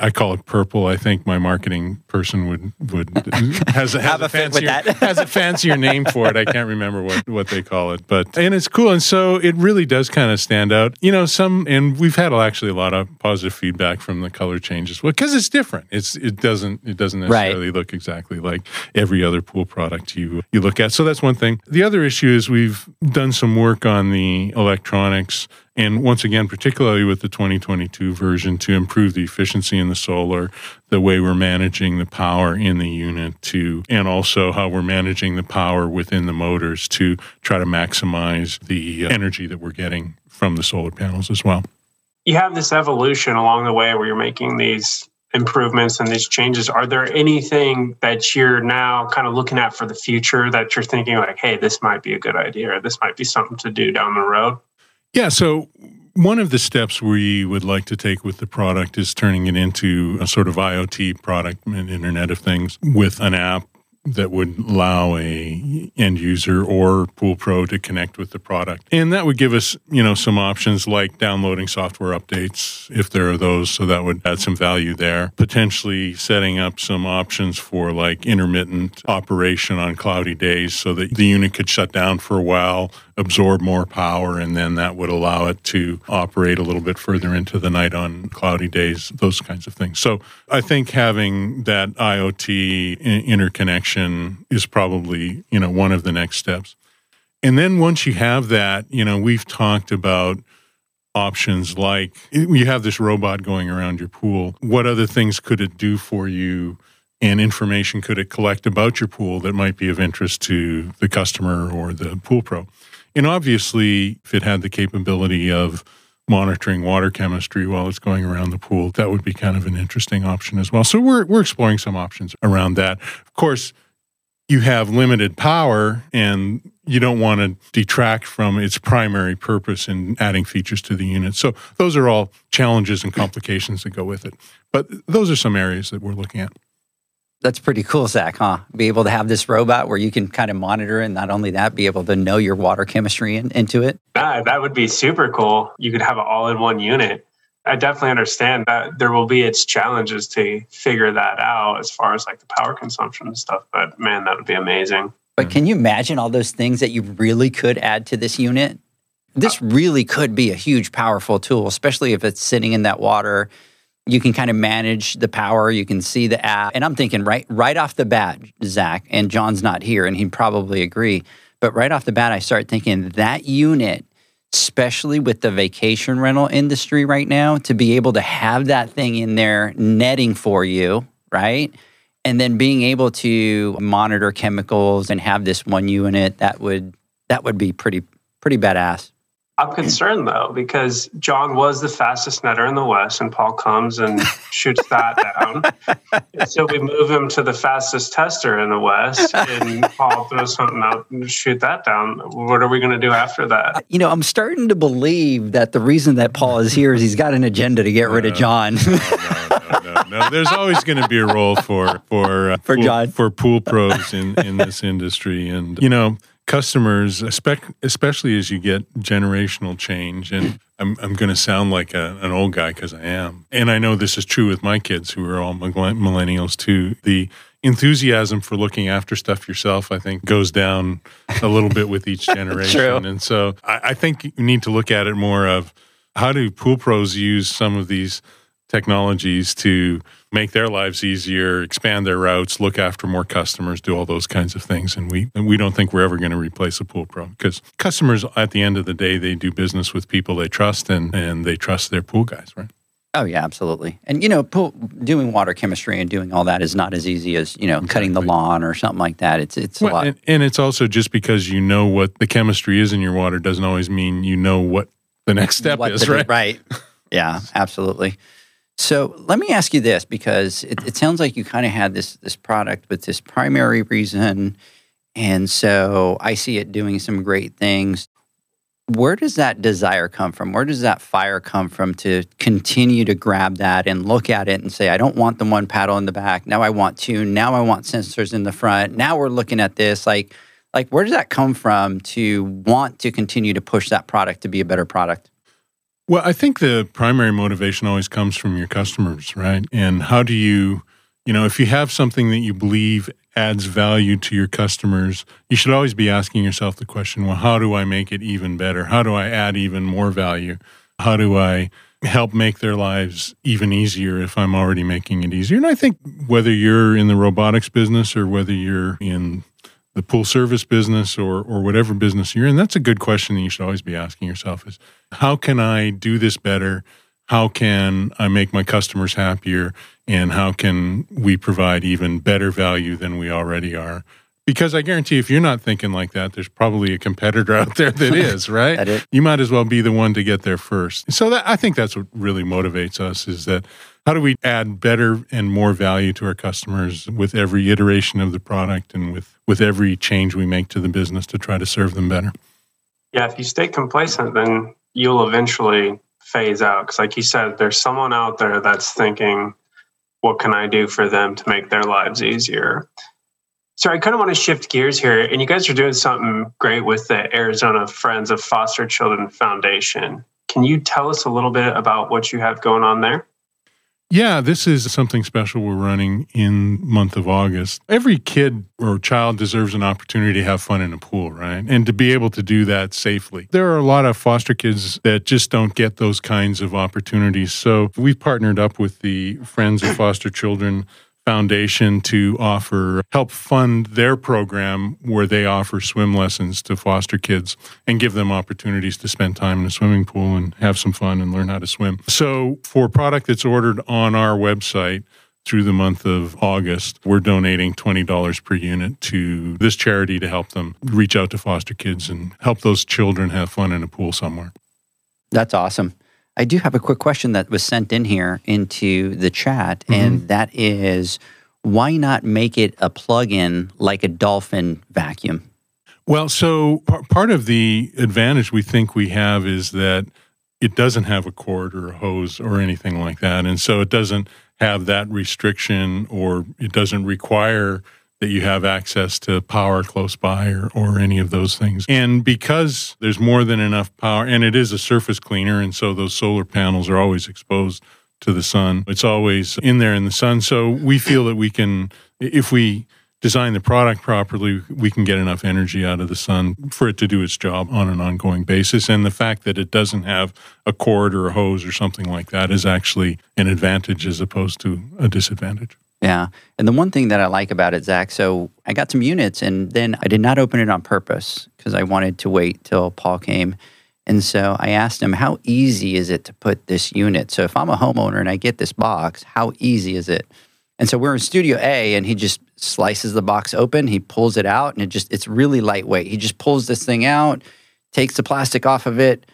I call it purple. I think my marketing person would would has, has Have a, a fancier has a fancier name for it. I can't remember what what they call it, but and it's cool, and so it really does kind of stand out. You know, some and we've had actually a lot of positive feedback from the color changes. Well, because it's different. It's it doesn't it doesn't necessarily look exactly like every other pool product you you look at. So that's one thing. The other issue is we've done some work on the electronics and once again, particularly with the 2022 version, to improve the efficiency in the solar, the way we're managing the power in the unit, to and also how we're managing the power within the motors to try to maximize the uh, energy that we're getting from the solar panels as well. You have this evolution along the way where you're making these improvements and these changes. Are there anything that you're now kind of looking at for the future that you're thinking like, hey, this might be a good idea or this might be something to do down the road? Yeah. So one of the steps we would like to take with the product is turning it into a sort of IoT product, an Internet of Things, with an app that would allow a end user or pool pro to connect with the product and that would give us you know some options like downloading software updates if there are those so that would add some value there potentially setting up some options for like intermittent operation on cloudy days so that the unit could shut down for a while absorb more power and then that would allow it to operate a little bit further into the night on cloudy days those kinds of things. So i think having that iot interconnection is probably you know one of the next steps. And then once you have that you know we've talked about options like you have this robot going around your pool. What other things could it do for you? And information could it collect about your pool that might be of interest to the customer or the pool pro and obviously, if it had the capability of monitoring water chemistry while it's going around the pool, that would be kind of an interesting option as well. So we're we're exploring some options around that. Of course, you have limited power and you don't want to detract from its primary purpose in adding features to the unit. So those are all challenges and complications that go with it. But those are some areas that we're looking at. That's pretty cool, Zach, huh? Be able to have this robot where you can kind of monitor and not only that, be able to know your water chemistry in, into it. That, that would be super cool. You could have it all in one unit. I definitely understand that there will be its challenges to figure that out as far as like the power consumption and stuff. But man, that would be amazing. But can you imagine all those things that you really could add to this unit? This really could be a huge, powerful tool, especially if it's sitting in that water you can kind of manage the power. You can see the app. And I'm thinking right right off the bat, Zach, and John's not here, and he'd probably agree. But right off the bat, I start thinking that unit, especially with the vacation rental industry right now, to be able to have that thing in there netting for you, right? And then being able to monitor chemicals and have this one unit, that would that would be pretty pretty badass. I'm concerned though because John was the fastest netter in the West, and Paul comes and shoots that down. so we move him to the fastest tester in the West, and Paul throws something out and shoot that down. What are we going to do after that? You know, I'm starting to believe that the reason that Paul is here is he's got an agenda to get rid of John. no, no, no, no, There's always going to be a role for for uh, for pool, John for pool pros in in this industry, and you know customers, especially as you get generational change. And I'm, I'm going to sound like a, an old guy because I am. And I know this is true with my kids who are all millennials too. The enthusiasm for looking after stuff yourself, I think, goes down a little bit with each generation. and so I, I think you need to look at it more of how do pool pros use some of these technologies to make their lives easier, expand their routes, look after more customers, do all those kinds of things. And we and we don't think we're ever going to replace a pool pro because customers at the end of the day they do business with people they trust and and they trust their pool guys, right? Oh yeah, absolutely. And you know, pool, doing water chemistry and doing all that is not as easy as you know exactly. cutting the lawn or something like that. It's it's well, a lot. And, and it's also just because you know what the chemistry is in your water doesn't always mean you know what the next step what is, the, right? Right. Yeah, absolutely. So let me ask you this because it, it sounds like you kind of had this this product with this primary reason, and so I see it doing some great things. Where does that desire come from? Where does that fire come from to continue to grab that and look at it and say, I don't want the one paddle in the back. Now I want two. Now I want sensors in the front. Now we're looking at this. Like, like where does that come from to want to continue to push that product to be a better product? Well, I think the primary motivation always comes from your customers, right? And how do you, you know, if you have something that you believe adds value to your customers, you should always be asking yourself the question, well, how do I make it even better? How do I add even more value? How do I help make their lives even easier if I'm already making it easier? And I think whether you're in the robotics business or whether you're in the pool service business or or whatever business you're in that's a good question that you should always be asking yourself is how can i do this better? How can i make my customers happier? And how can we provide even better value than we already are because i guarantee if you're not thinking like that there's probably a competitor out there that is right that you might as well be the one to get there first so that i think that's what really motivates us is that how do we add better and more value to our customers with every iteration of the product and with, with every change we make to the business to try to serve them better? Yeah, if you stay complacent, then you'll eventually phase out. Because, like you said, there's someone out there that's thinking, what can I do for them to make their lives easier? So I kind of want to shift gears here, and you guys are doing something great with the Arizona Friends of Foster Children Foundation. Can you tell us a little bit about what you have going on there? Yeah, this is something special we're running in month of August. Every kid or child deserves an opportunity to have fun in a pool, right? And to be able to do that safely. There are a lot of foster kids that just don't get those kinds of opportunities. So we've partnered up with the Friends of Foster Children Foundation to offer help fund their program where they offer swim lessons to foster kids and give them opportunities to spend time in a swimming pool and have some fun and learn how to swim. So, for product that's ordered on our website, through the month of August, we're donating $20 per unit to this charity to help them reach out to foster kids and help those children have fun in a pool somewhere. That's awesome. I do have a quick question that was sent in here into the chat, mm-hmm. and that is why not make it a plug in like a dolphin vacuum? Well, so p- part of the advantage we think we have is that it doesn't have a cord or a hose or anything like that. And so it doesn't have that restriction or it doesn't require that you have access to power close by or, or any of those things. And because there's more than enough power, and it is a surface cleaner, and so those solar panels are always exposed to the sun, it's always in there in the sun. So we feel that we can, if we design the product properly, we can get enough energy out of the sun for it to do its job on an ongoing basis. And the fact that it doesn't have a cord or a hose or something like that is actually an advantage as opposed to a disadvantage. Yeah. And the one thing that I like about it, Zach, so I got some units and then I did not open it on purpose because I wanted to wait till Paul came. And so I asked him, how easy is it to put this unit? So if I'm a homeowner and I get this box, how easy is it? And so we're in Studio A and he just slices the box open, he pulls it out, and it just, it's really lightweight. He just pulls this thing out, takes the plastic off of it,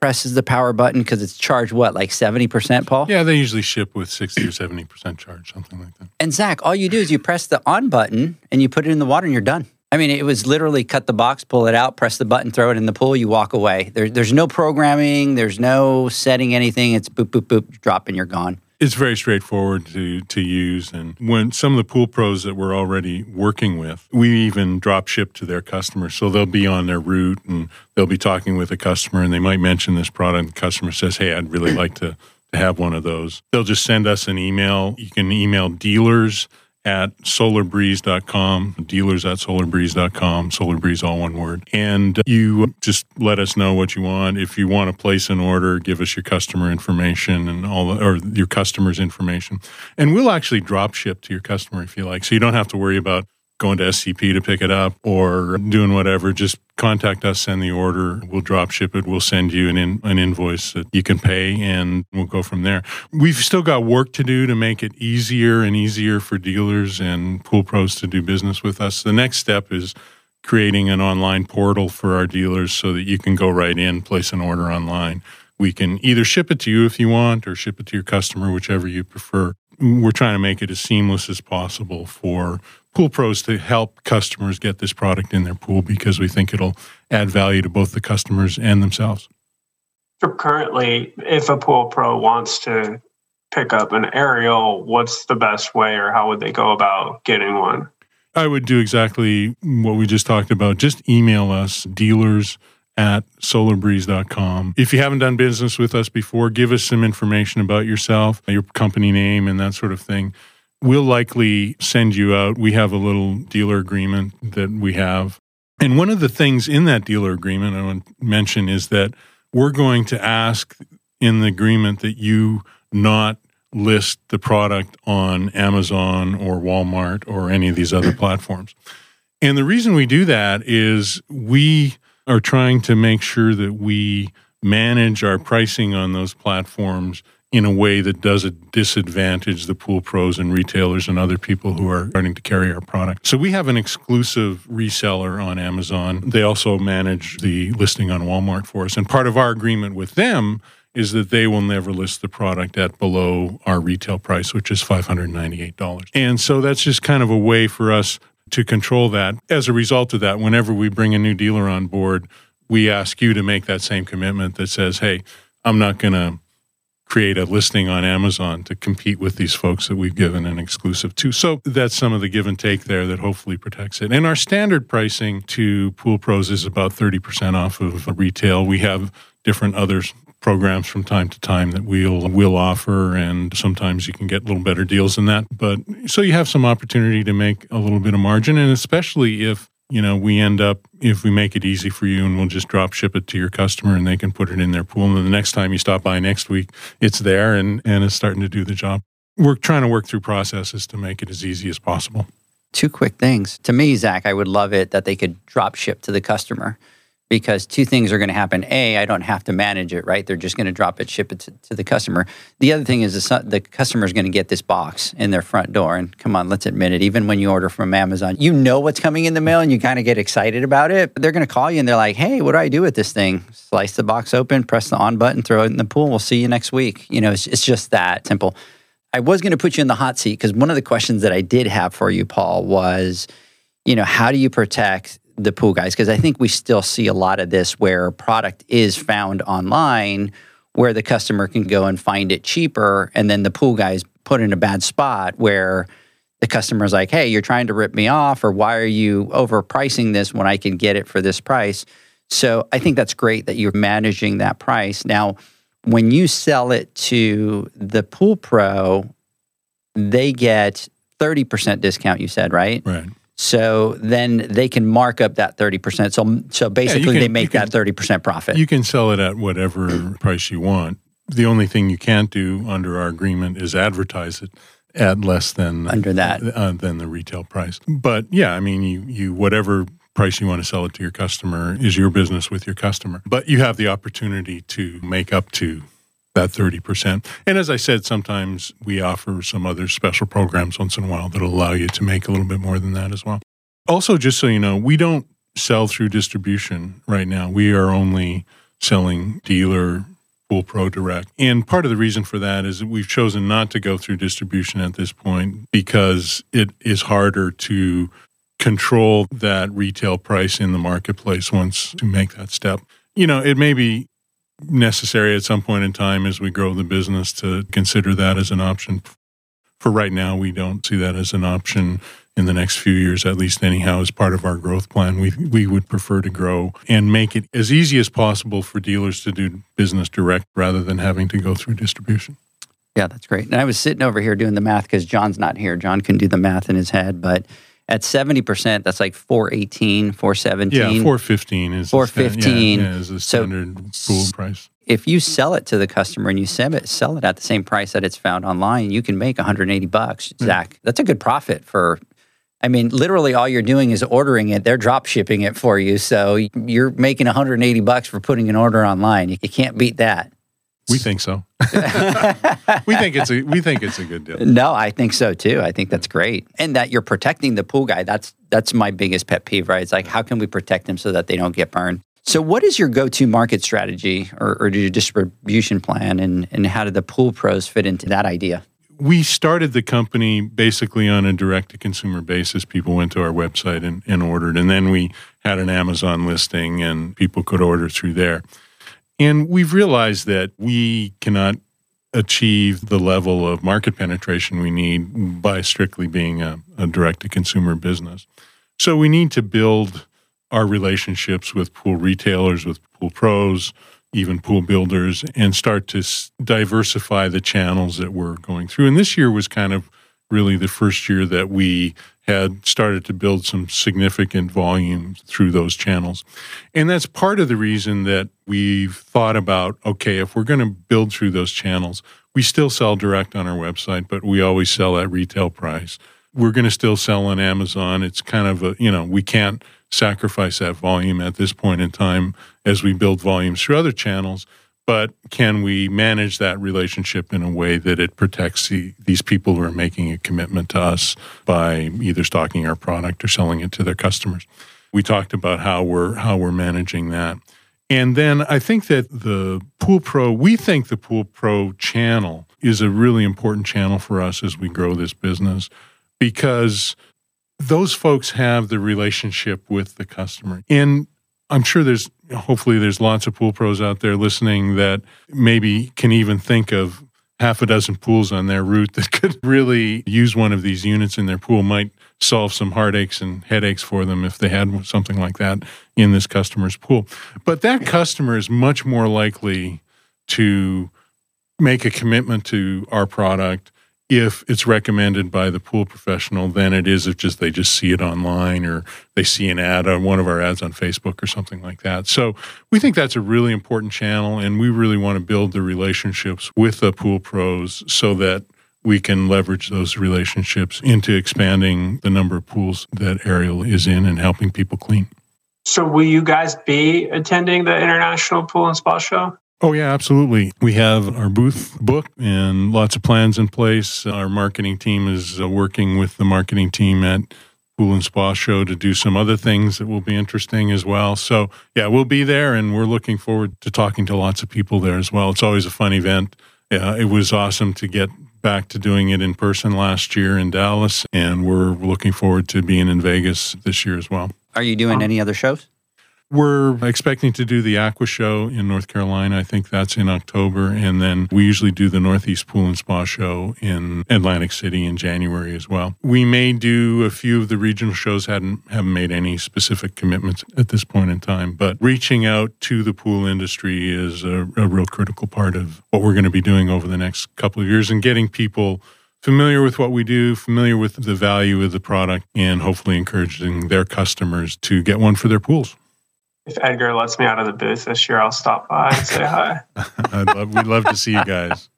presses the power button because it's charged what, like 70%, Paul? Yeah, they usually ship with 60 or 70% charge, something like that. And Zach, all you do is you press the on button and you put it in the water and you're done. I mean, it was literally cut the box, pull it out, press the button, throw it in the pool, you walk away. There, there's no programming, there's no setting anything. It's boop, boop, boop, drop, and you're gone. It's very straightforward to, to use. And when some of the pool pros that we're already working with, we even drop ship to their customers. So they'll be on their route and they'll be talking with a customer and they might mention this product. The customer says, Hey, I'd really like to, to have one of those. They'll just send us an email. You can email dealers at solarbreeze.com, dealers at solarbreeze.com, solarbreeze all one word. And you just let us know what you want. If you want to place an order, give us your customer information and all the, or your customer's information. And we'll actually drop ship to your customer if you like. So you don't have to worry about going to SCP to pick it up or doing whatever, just contact us, send the order. We'll drop ship it. We'll send you an, in, an invoice that you can pay and we'll go from there. We've still got work to do to make it easier and easier for dealers and pool pros to do business with us. The next step is creating an online portal for our dealers so that you can go right in, place an order online. We can either ship it to you if you want or ship it to your customer, whichever you prefer. We're trying to make it as seamless as possible for pool pros to help customers get this product in their pool because we think it'll add value to both the customers and themselves. So currently, if a pool pro wants to pick up an Ariel, what's the best way or how would they go about getting one? I would do exactly what we just talked about. Just email us, dealers at solarbreeze.com. If you haven't done business with us before, give us some information about yourself, your company name, and that sort of thing we'll likely send you out. We have a little dealer agreement that we have. And one of the things in that dealer agreement I want to mention is that we're going to ask in the agreement that you not list the product on Amazon or Walmart or any of these other platforms. And the reason we do that is we are trying to make sure that we manage our pricing on those platforms in a way that doesn't disadvantage the pool pros and retailers and other people who are starting to carry our product. So we have an exclusive reseller on Amazon. They also manage the listing on Walmart for us. And part of our agreement with them is that they will never list the product at below our retail price, which is $598. And so that's just kind of a way for us to control that. As a result of that, whenever we bring a new dealer on board, we ask you to make that same commitment that says, hey, I'm not going to create a listing on Amazon to compete with these folks that we've given an exclusive to. So that's some of the give and take there that hopefully protects it. And our standard pricing to pool pros is about 30% off of retail. We have different others programs from time to time that we'll will offer and sometimes you can get a little better deals than that but so you have some opportunity to make a little bit of margin and especially if you know, we end up if we make it easy for you and we'll just drop ship it to your customer and they can put it in their pool. And then the next time you stop by next week, it's there and, and it's starting to do the job. We're trying to work through processes to make it as easy as possible. Two quick things. To me, Zach, I would love it that they could drop ship to the customer because two things are going to happen. A, I don't have to manage it, right? They're just going to drop it, ship it to, to the customer. The other thing is the, the customer is going to get this box in their front door. And come on, let's admit it, even when you order from Amazon, you know what's coming in the mail and you kind of get excited about it. They're going to call you and they're like, hey, what do I do with this thing? Slice the box open, press the on button, throw it in the pool. We'll see you next week. You know, it's, it's just that simple. I was going to put you in the hot seat because one of the questions that I did have for you, Paul, was, you know, how do you protect the pool guys? Because I think we still see a lot of this where product is found online where the customer can go and find it cheaper. And then the pool guys put in a bad spot where the customer's like, hey, you're trying to rip me off, or why are you overpricing this when I can get it for this price? So I think that's great that you're managing that price. Now, when you sell it to the pool pro, they get 30% discount, you said, right? Right. So then they can mark up that 30%. So so basically can- they make can- that 30% profit. You can sell it at whatever price you want. The only thing you can't do under our agreement is advertise it at less than Under that. uh, than the retail price. But yeah, I mean, you you whatever price you want to sell it to your customer is your business with your customer. But you have the opportunity to make up to that 30%. And as I said, sometimes we offer some other special programs once in a while that'll allow you to make a little bit more than that as well. Also, just so you know, we don't sell through distribution right now. We are only selling dealer Pool Pro Direct. And part of the reason for that is that we've chosen not to go through distribution at this point because it is harder to control that retail price in the marketplace once you make that step. You know, it may be necessary at some point in time as we grow the business to consider that as an option. For right now, we don't see that as an option in the next few years, at least anyhow, as part of our growth plan. We we would prefer to grow and make it as easy as possible for dealers to do business direct rather than having to go through distribution. Yeah, that's great. And I was sitting over here doing the math because John's not here. John can do the math in his head, but at 70%, that's like 418, 417. Yeah, four fifteen is the sta- 415. Yeah, yeah, is the So- standard pool price. if you sell it to the customer and you sell it, sell it at the same price that it's found online, you can make 180 bucks, Zach. That's a good profit for. I mean, literally, all you're doing is ordering it. They're drop shipping it for you, so you're making 180 bucks for putting an order online. You can't beat that. We think so. we think it's a we think it's a good deal. No, I think so too. I think that's great, and that you're protecting the pool guy. That's that's my biggest pet peeve, right? It's like how can we protect them so that they don't get burned? So, what is your go-to market strategy or, or your distribution plan, and and how do the pool pros fit into that idea? we started the company basically on a direct to consumer basis. People went to our website and, and ordered, and then we had an Amazon listing and people could order through there. And we've realized that we cannot achieve the level of market penetration we need by strictly being a, a direct to consumer business. So we need to build our relationships with pool retailers, with pool pros, even pool builders, and start to s- diversify the channels that we're going through. And this year was kind of really the first year that we had started to build some significant volume through those channels. And that's part of the reason that we've thought about okay, if we're going to build through those channels, we still sell direct on our website, but we always sell at retail price. We're going to still sell on Amazon. It's kind of a, you know, we can't sacrifice that volume at this point in time as we build volumes through other channels. But can we manage that relationship in a way that it protects the, these people who are making a commitment to us by either stocking our product or selling it to their customers? We talked about how we're how we're managing that. And then I think that the Pool Pro, we think the Pool Pro channel is a really important channel for us as we grow this business because those folks have the relationship with the customer. And I'm sure there's hopefully there's lots of pool pros out there listening that maybe can even think of half a dozen pools on their route that could really use one of these units in their pool might solve some heartaches and headaches for them if they had something like that in this customer's pool. But that customer is much more likely to make a commitment to our product if it's recommended by the pool professional than it is if just they just see it online or they see an ad on one of our ads on Facebook or something like that. So we think that's a really important channel and we really want to build the relationships with the pool pros so that we can leverage those relationships into expanding the number of pools that Ariel is in and helping people clean. So, will you guys be attending the International Pool and Spa Show? Oh, yeah, absolutely. We have our booth booked and lots of plans in place. Our marketing team is uh, working with the marketing team at Pool and Spa Show to do some other things that will be interesting as well. So, yeah, we'll be there and we're looking forward to talking to lots of people there as well. It's always a fun event. Yeah, it was awesome to get back to doing it in person last year in Dallas, and we're looking forward to being in Vegas this year as well. Are you doing any other shows? We're expecting to do the Aqua Show in North Carolina. I think that's in October. And then we usually do the Northeast Pool and Spa Show in Atlantic City in January as well. We may do a few of the regional shows, hadn't, haven't made any specific commitments at this point in time. But reaching out to the pool industry is a, a real critical part of what we're going to be doing over the next couple of years and getting people familiar with what we do, familiar with the value of the product, and hopefully encouraging their customers to get one for their pools. If Edgar lets me out of the booth this year, I'll stop by and say hi. I'd love, we'd love to see you guys.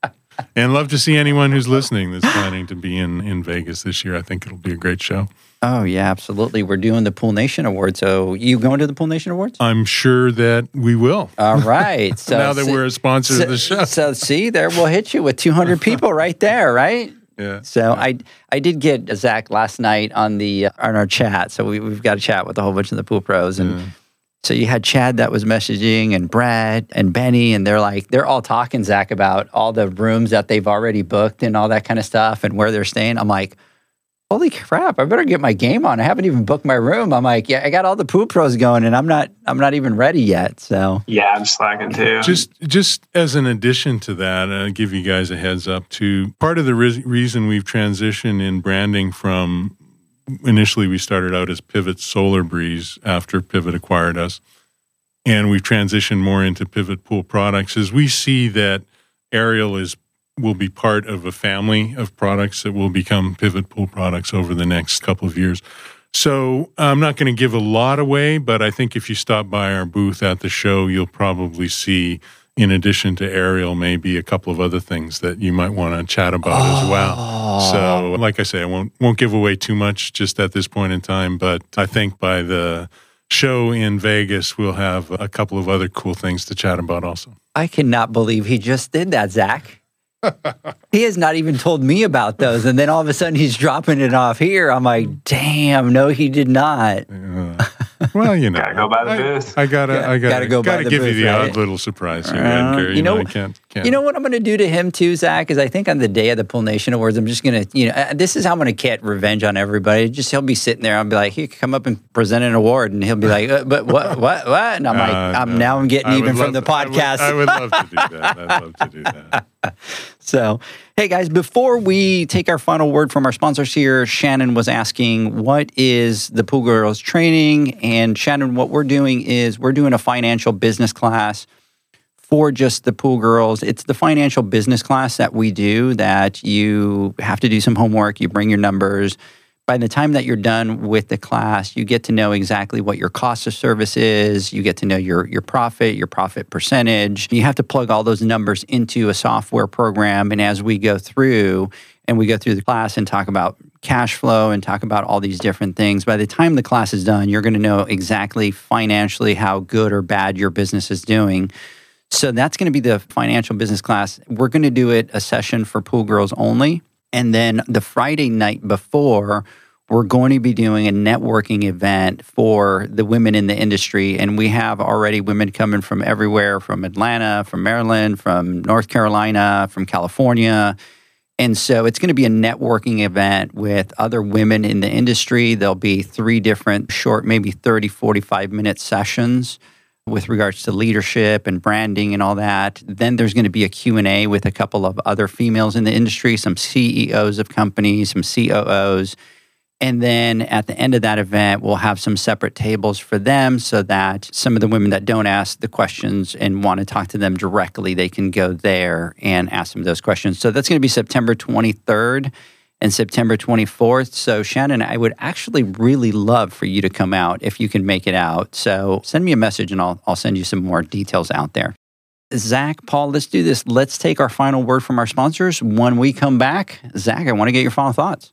And love to see anyone who's listening that's planning to be in, in Vegas this year. I think it'll be a great show. Oh yeah, absolutely. We're doing the Pool Nation Awards. So you going to the Pool Nation Awards? I'm sure that we will. All right. So now that see- we're a sponsor so, of the show. so see, there we'll hit you with 200 people right there, right? Yeah. So I I did get Zach last night on the uh, on our chat. So we, we've got a chat with a whole bunch of the pool pros, and so you had Chad that was messaging, and Brad and Benny, and they're like they're all talking Zach about all the rooms that they've already booked and all that kind of stuff, and where they're staying. I'm like. Holy crap! I better get my game on. I haven't even booked my room. I'm like, yeah, I got all the pool pros going, and I'm not, I'm not even ready yet. So, Yeah, I'm slacking too. Just just as an addition to that, I'll give you guys a heads up to Part of the re- reason we've transitioned in branding from initially we started out as Pivot Solar Breeze after Pivot acquired us, and we've transitioned more into Pivot Pool products as we see that Ariel is will be part of a family of products that will become Pivot Pool products over the next couple of years. So I'm not going to give a lot away, but I think if you stop by our booth at the show, you'll probably see, in addition to Ariel, maybe a couple of other things that you might want to chat about as well. So, like I say, I won't won't give away too much just at this point in time, but I think by the show in Vegas, we'll have a couple of other cool things to chat about also. I cannot believe he just did that, Zach. he has not even told me about those. And then all of a sudden he's dropping it off here. I'm like, damn, no, he did not. Uh, well, you know, Gotta go by the I- I, gotta, Gotta- I gotta, gotta go by gotta the give you the right? odd little surprise here, Uh, Edgar. you know- I can't, can't. You know what I'm going to do to him too, Zach? Is I think on the day of the Pool Nation Awards, I'm just going to, you know, uh, this is how I'm going to get revenge on everybody. Just he'll be sitting there. I'll be like, he could come up and present an award, and he'll be like, uh, but what, what, what? And I'm like, Uh, I'm no. now I'm getting I even from the love- I would- podcast. I would, love to do that. I'd love to do that. So, hey guys, before we take our final word from our sponsors here, Shannon was asking, what is the Pool Girls training? And Shannon, what we're doing is we're doing a financial business class for just the pool girls. It's the financial business class that we do that you have to do some homework, you bring your numbers. By the time that you're done with the class, you get to know exactly what your cost of service is. You get to know your your profit, your profit percentage. You have to plug all those numbers into a software program. And as we go through and we go through the class and talk about cash flow and talk about all these different things, by the time the class is done, you're going to know exactly financially how good or bad your business is doing. So that's going to be the financial business class. We're going to do it a session for pool girls only. And then the Friday night before, we're going to be doing a networking event for the women in the industry. And we have already women coming from everywhere from Atlanta, from Maryland, from North Carolina, from California. And so it's going to be a networking event with other women in the industry. There'll be three different short, maybe 30, 45 minute sessions with regards to leadership and branding and all that. Then there's going to be a Q&A with a couple of other females in the industry, some CEOs of companies, some COOs. And then at the end of that event, we'll have some separate tables for them so that some of the women that don't ask the questions and want to talk to them directly, they can go there and ask them those questions. So that's going to be September 23rd and September 24th. So, Shannon, I would actually really love for you to come out if you can make it out. So, send me a message and I'll, I'll send you some more details out there. Zach, Paul, let's do this. Let's take our final word from our sponsors. When we come back, Zach, I want to get your final thoughts.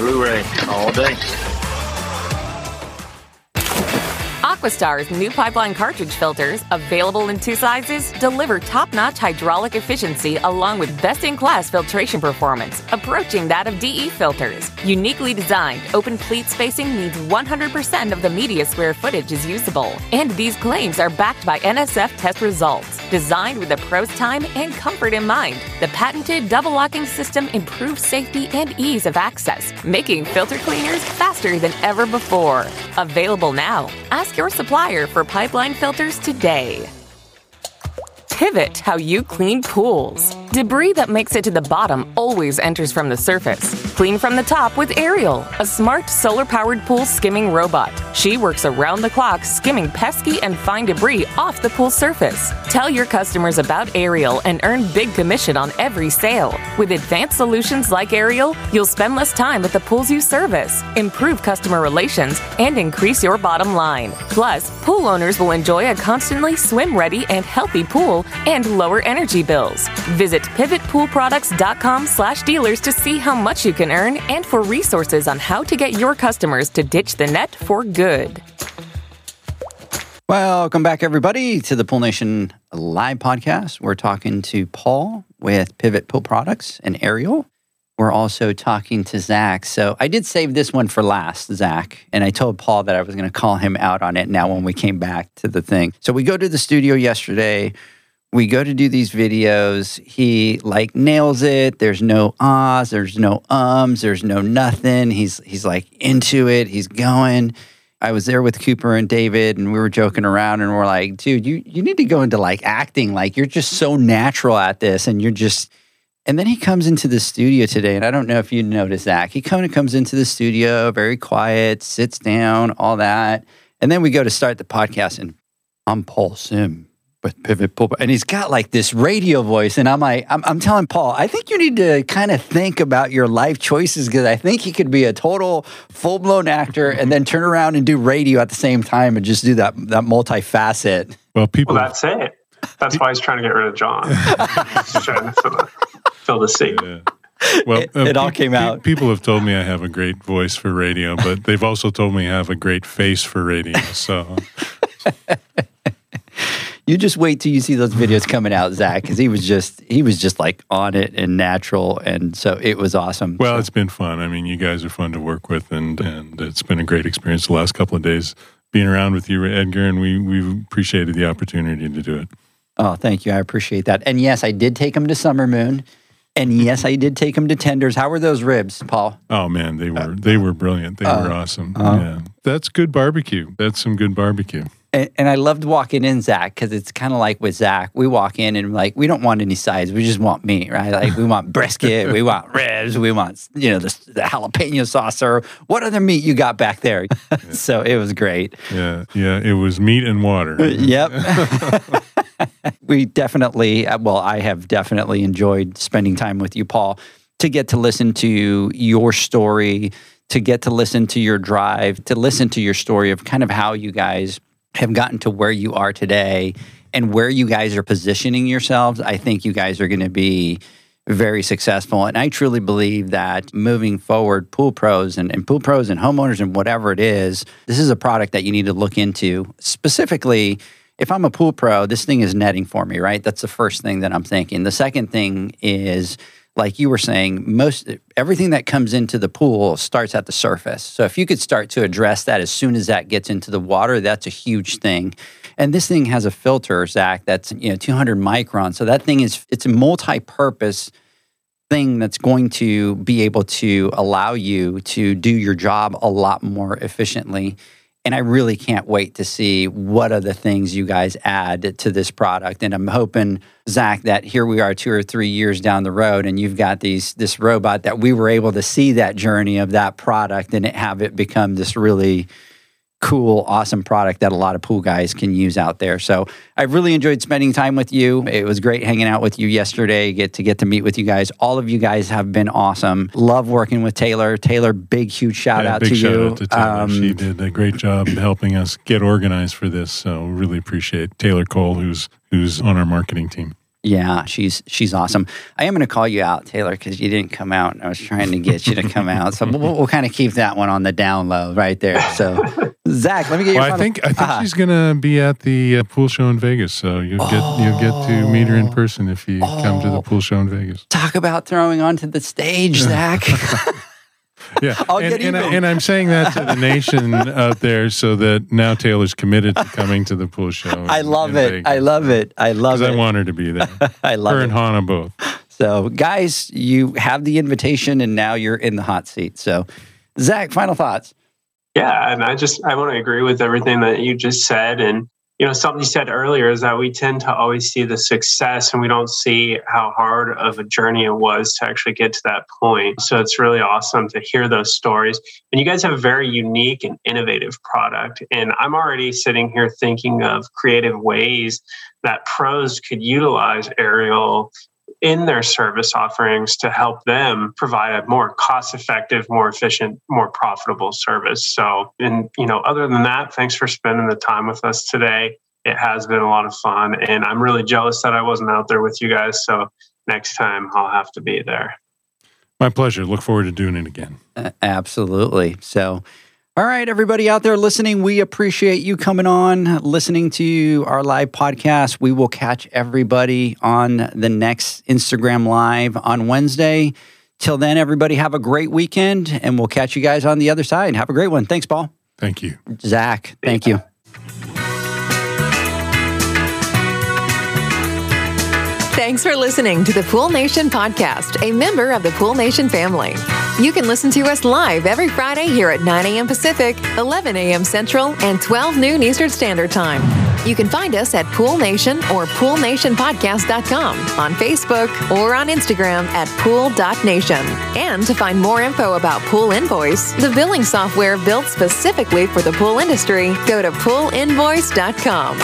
Blu-ray all day. Aquastar's new pipeline cartridge filters, available in two sizes, deliver top notch hydraulic efficiency along with best in class filtration performance, approaching that of DE filters. Uniquely designed, open pleat spacing means 100% of the media square footage is usable. And these claims are backed by NSF test results. Designed with the pro's time and comfort in mind, the patented double locking system improves safety and ease of access, making filter cleaners faster than ever before. Available now. Ask your supplier for pipeline filters today. Pivot how you clean pools. Debris that makes it to the bottom always enters from the surface. Clean from the top with Ariel, a smart solar powered pool skimming robot. She works around the clock skimming pesky and fine debris off the pool surface. Tell your customers about Ariel and earn big commission on every sale. With advanced solutions like Ariel, you'll spend less time at the pools you service, improve customer relations, and increase your bottom line. Plus, pool owners will enjoy a constantly swim ready and healthy pool and lower energy bills. Visit pivotpoolproducts.com slash dealers to see how much you can earn and for resources on how to get your customers to ditch the net for good. Welcome back, everybody, to the Pool Nation live podcast. We're talking to Paul with Pivot Pool Products and Ariel. We're also talking to Zach. So I did save this one for last, Zach, and I told Paul that I was going to call him out on it now when we came back to the thing. So we go to the studio yesterday. We go to do these videos. He like nails it. There's no ahs, there's no ums, there's no nothing. He's he's like into it. He's going. I was there with Cooper and David, and we were joking around, and we're like, dude, you you need to go into like acting. Like you're just so natural at this, and you're just. And then he comes into the studio today, and I don't know if you noticed that He kind of comes into the studio, very quiet, sits down, all that, and then we go to start the podcast, and I'm Paul Sim with Pivot Pool, and he's got like this radio voice, and I'm like, I'm, I'm telling Paul, I think you need to kind of think about your life choices because I think he could be a total full blown actor, and then turn around and do radio at the same time, and just do that that multifacet. Well, people. Well, that's it. That's why he's trying to get rid of John. he's trying to fill the, fill the seat. Yeah. Well, It- it uh, all came out. People have told me I have a great voice for radio, but they've also told me I have a great face for radio. So You just wait till you see those videos coming out, Zach, because he was just he was just like on it and natural, and so it was awesome. Well, So- it's been fun. I mean, you guys are fun to work with, and and it's been a great experience the last couple of days being around with you, Edgar, and we we've appreciated the opportunity to do it. Oh, thank you. I appreciate that. And yes, I did take him to Summer Moon. And yes, I did take him to Tenders. How were those ribs, Paul? Oh man, they were they were brilliant. They were awesome. uh. yeah, that's good barbecue. That's some good barbecue. And, and I loved walking in, Zach, because it's kind of like with Zach. We walk in and like we don't want any sides. We just want meat, right? Like we want brisket, we want ribs, we want you know the, the jalapeno sauce or what other meat you got back there. so it was great. Yeah, yeah. It was meat and water. Yep. we definitely, uh, well, I have definitely enjoyed spending time with you, Paul, to get to listen to your story, to get to listen to your drive, to listen to your story of kind of how you guys have gotten to where you are today and where you guys are positioning yourselves. I think you guys are going to be very successful. And I truly believe that moving forward, pool pros and, and, pool pros and homeowners and whatever it is, this is a product that you need to look into. Specifically, if I'm a pool pro, this thing is netting for me, right? That's the first thing that I'm thinking. The second thing is, like you were saying, most everything that comes into the pool starts at the surface. So if you could start to address that as soon as that gets into the water, that's a huge thing. And this thing has a filter, Zach, that's you know 200 microns. So that thing is it's a multi-purpose thing that's going to be able to allow you to do your job a lot more efficiently. And I really can't wait to see what are the things you guys add to this product. And I'm hoping, Zach, that here we are two or three years down the road, and you've got these this robot that we were able to see that journey of that product and have it become this really cool, awesome product that a lot of pool guys can use out there. So I really enjoyed spending time with you. It was great hanging out with you yesterday, get to get to meet with you guys. All of you guys have been awesome. Love working with Taylor. Taylor, big huge shout yeah, out big to shout you. Out to Taylor. Um, she did a great job helping us get organized for this. So really appreciate Taylor Cole, who's who's on our marketing team. Yeah, she's she's awesome. I am going to call you out, Taylor, because you didn't come out, and I was trying to get you to come out. So we'll, we'll, kind of keep that one on the down low right there. So, Zach, let me get you. Well, I think I think uh-huh. she's going to be at the uh, pool show in Vegas, so you'll get oh, you'll get to meet her in oh. person if you oh, come to the pool show in Vegas. Talk about throwing onto the stage, Zach. yeah, and, and, I, and, I'm saying that to the nation out there, so that now Taylor's committed to coming to the pool show. I love it. Vegas. I love it. I love it. I want her to be there. I love her it. and Hannah both. So, guys, you have the invitation, and now you're in the hot seat. So, Zach, final thoughts. Yeah, and I just I want to agree with everything that you just said, and you know, something you said earlier is that we tend to always see the success and we don't see how hard of a journey it was to actually get to that point. So it's really awesome to hear those stories. And you guys have a very unique and innovative product. And I'm already sitting here thinking of creative ways that pros could utilize Ariel in their service offerings to help them provide a more cost effective more efficient more profitable service. So and you know other than that thanks for spending the time with us today. It has been a lot of fun and i'm really jealous that i wasn't out there with you guys so next time i'll have to be there. My pleasure. Look forward to doing it again. Uh, absolutely. So all right, everybody out there listening, we appreciate you coming on, listening to our live podcast. We will catch everybody on the next Instagram Live on Wednesday. Till then, everybody have a great weekend, and we'll catch you guys on the other side. Have a great one. Thanks, Paul. Thank you. Zach, thank you. Thanks for listening to the Pool Nation podcast, a member of the Pool Nation family. You can listen to us live every Friday here at 9 a.m. Pacific, 11 a.m. Central, and 12 noon Eastern Standard Time. You can find us at Pool Nation or PoolNationPodcast.com on Facebook or on Instagram at Pool.nation. And to find more info about Pool Invoice, the billing software built specifically for the pool industry, go to PoolInvoice.com.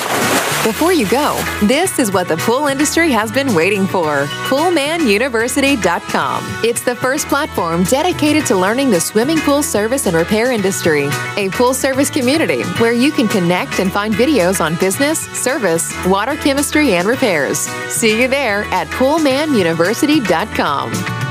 Before you go, this is what the pool industry has been waiting for PoolManUniversity.com. It's the first platform dedicated to learning the swimming pool service and repair industry, a pool service community where you can connect and find videos on business, service, water chemistry, and repairs. See you there at PoolManUniversity.com.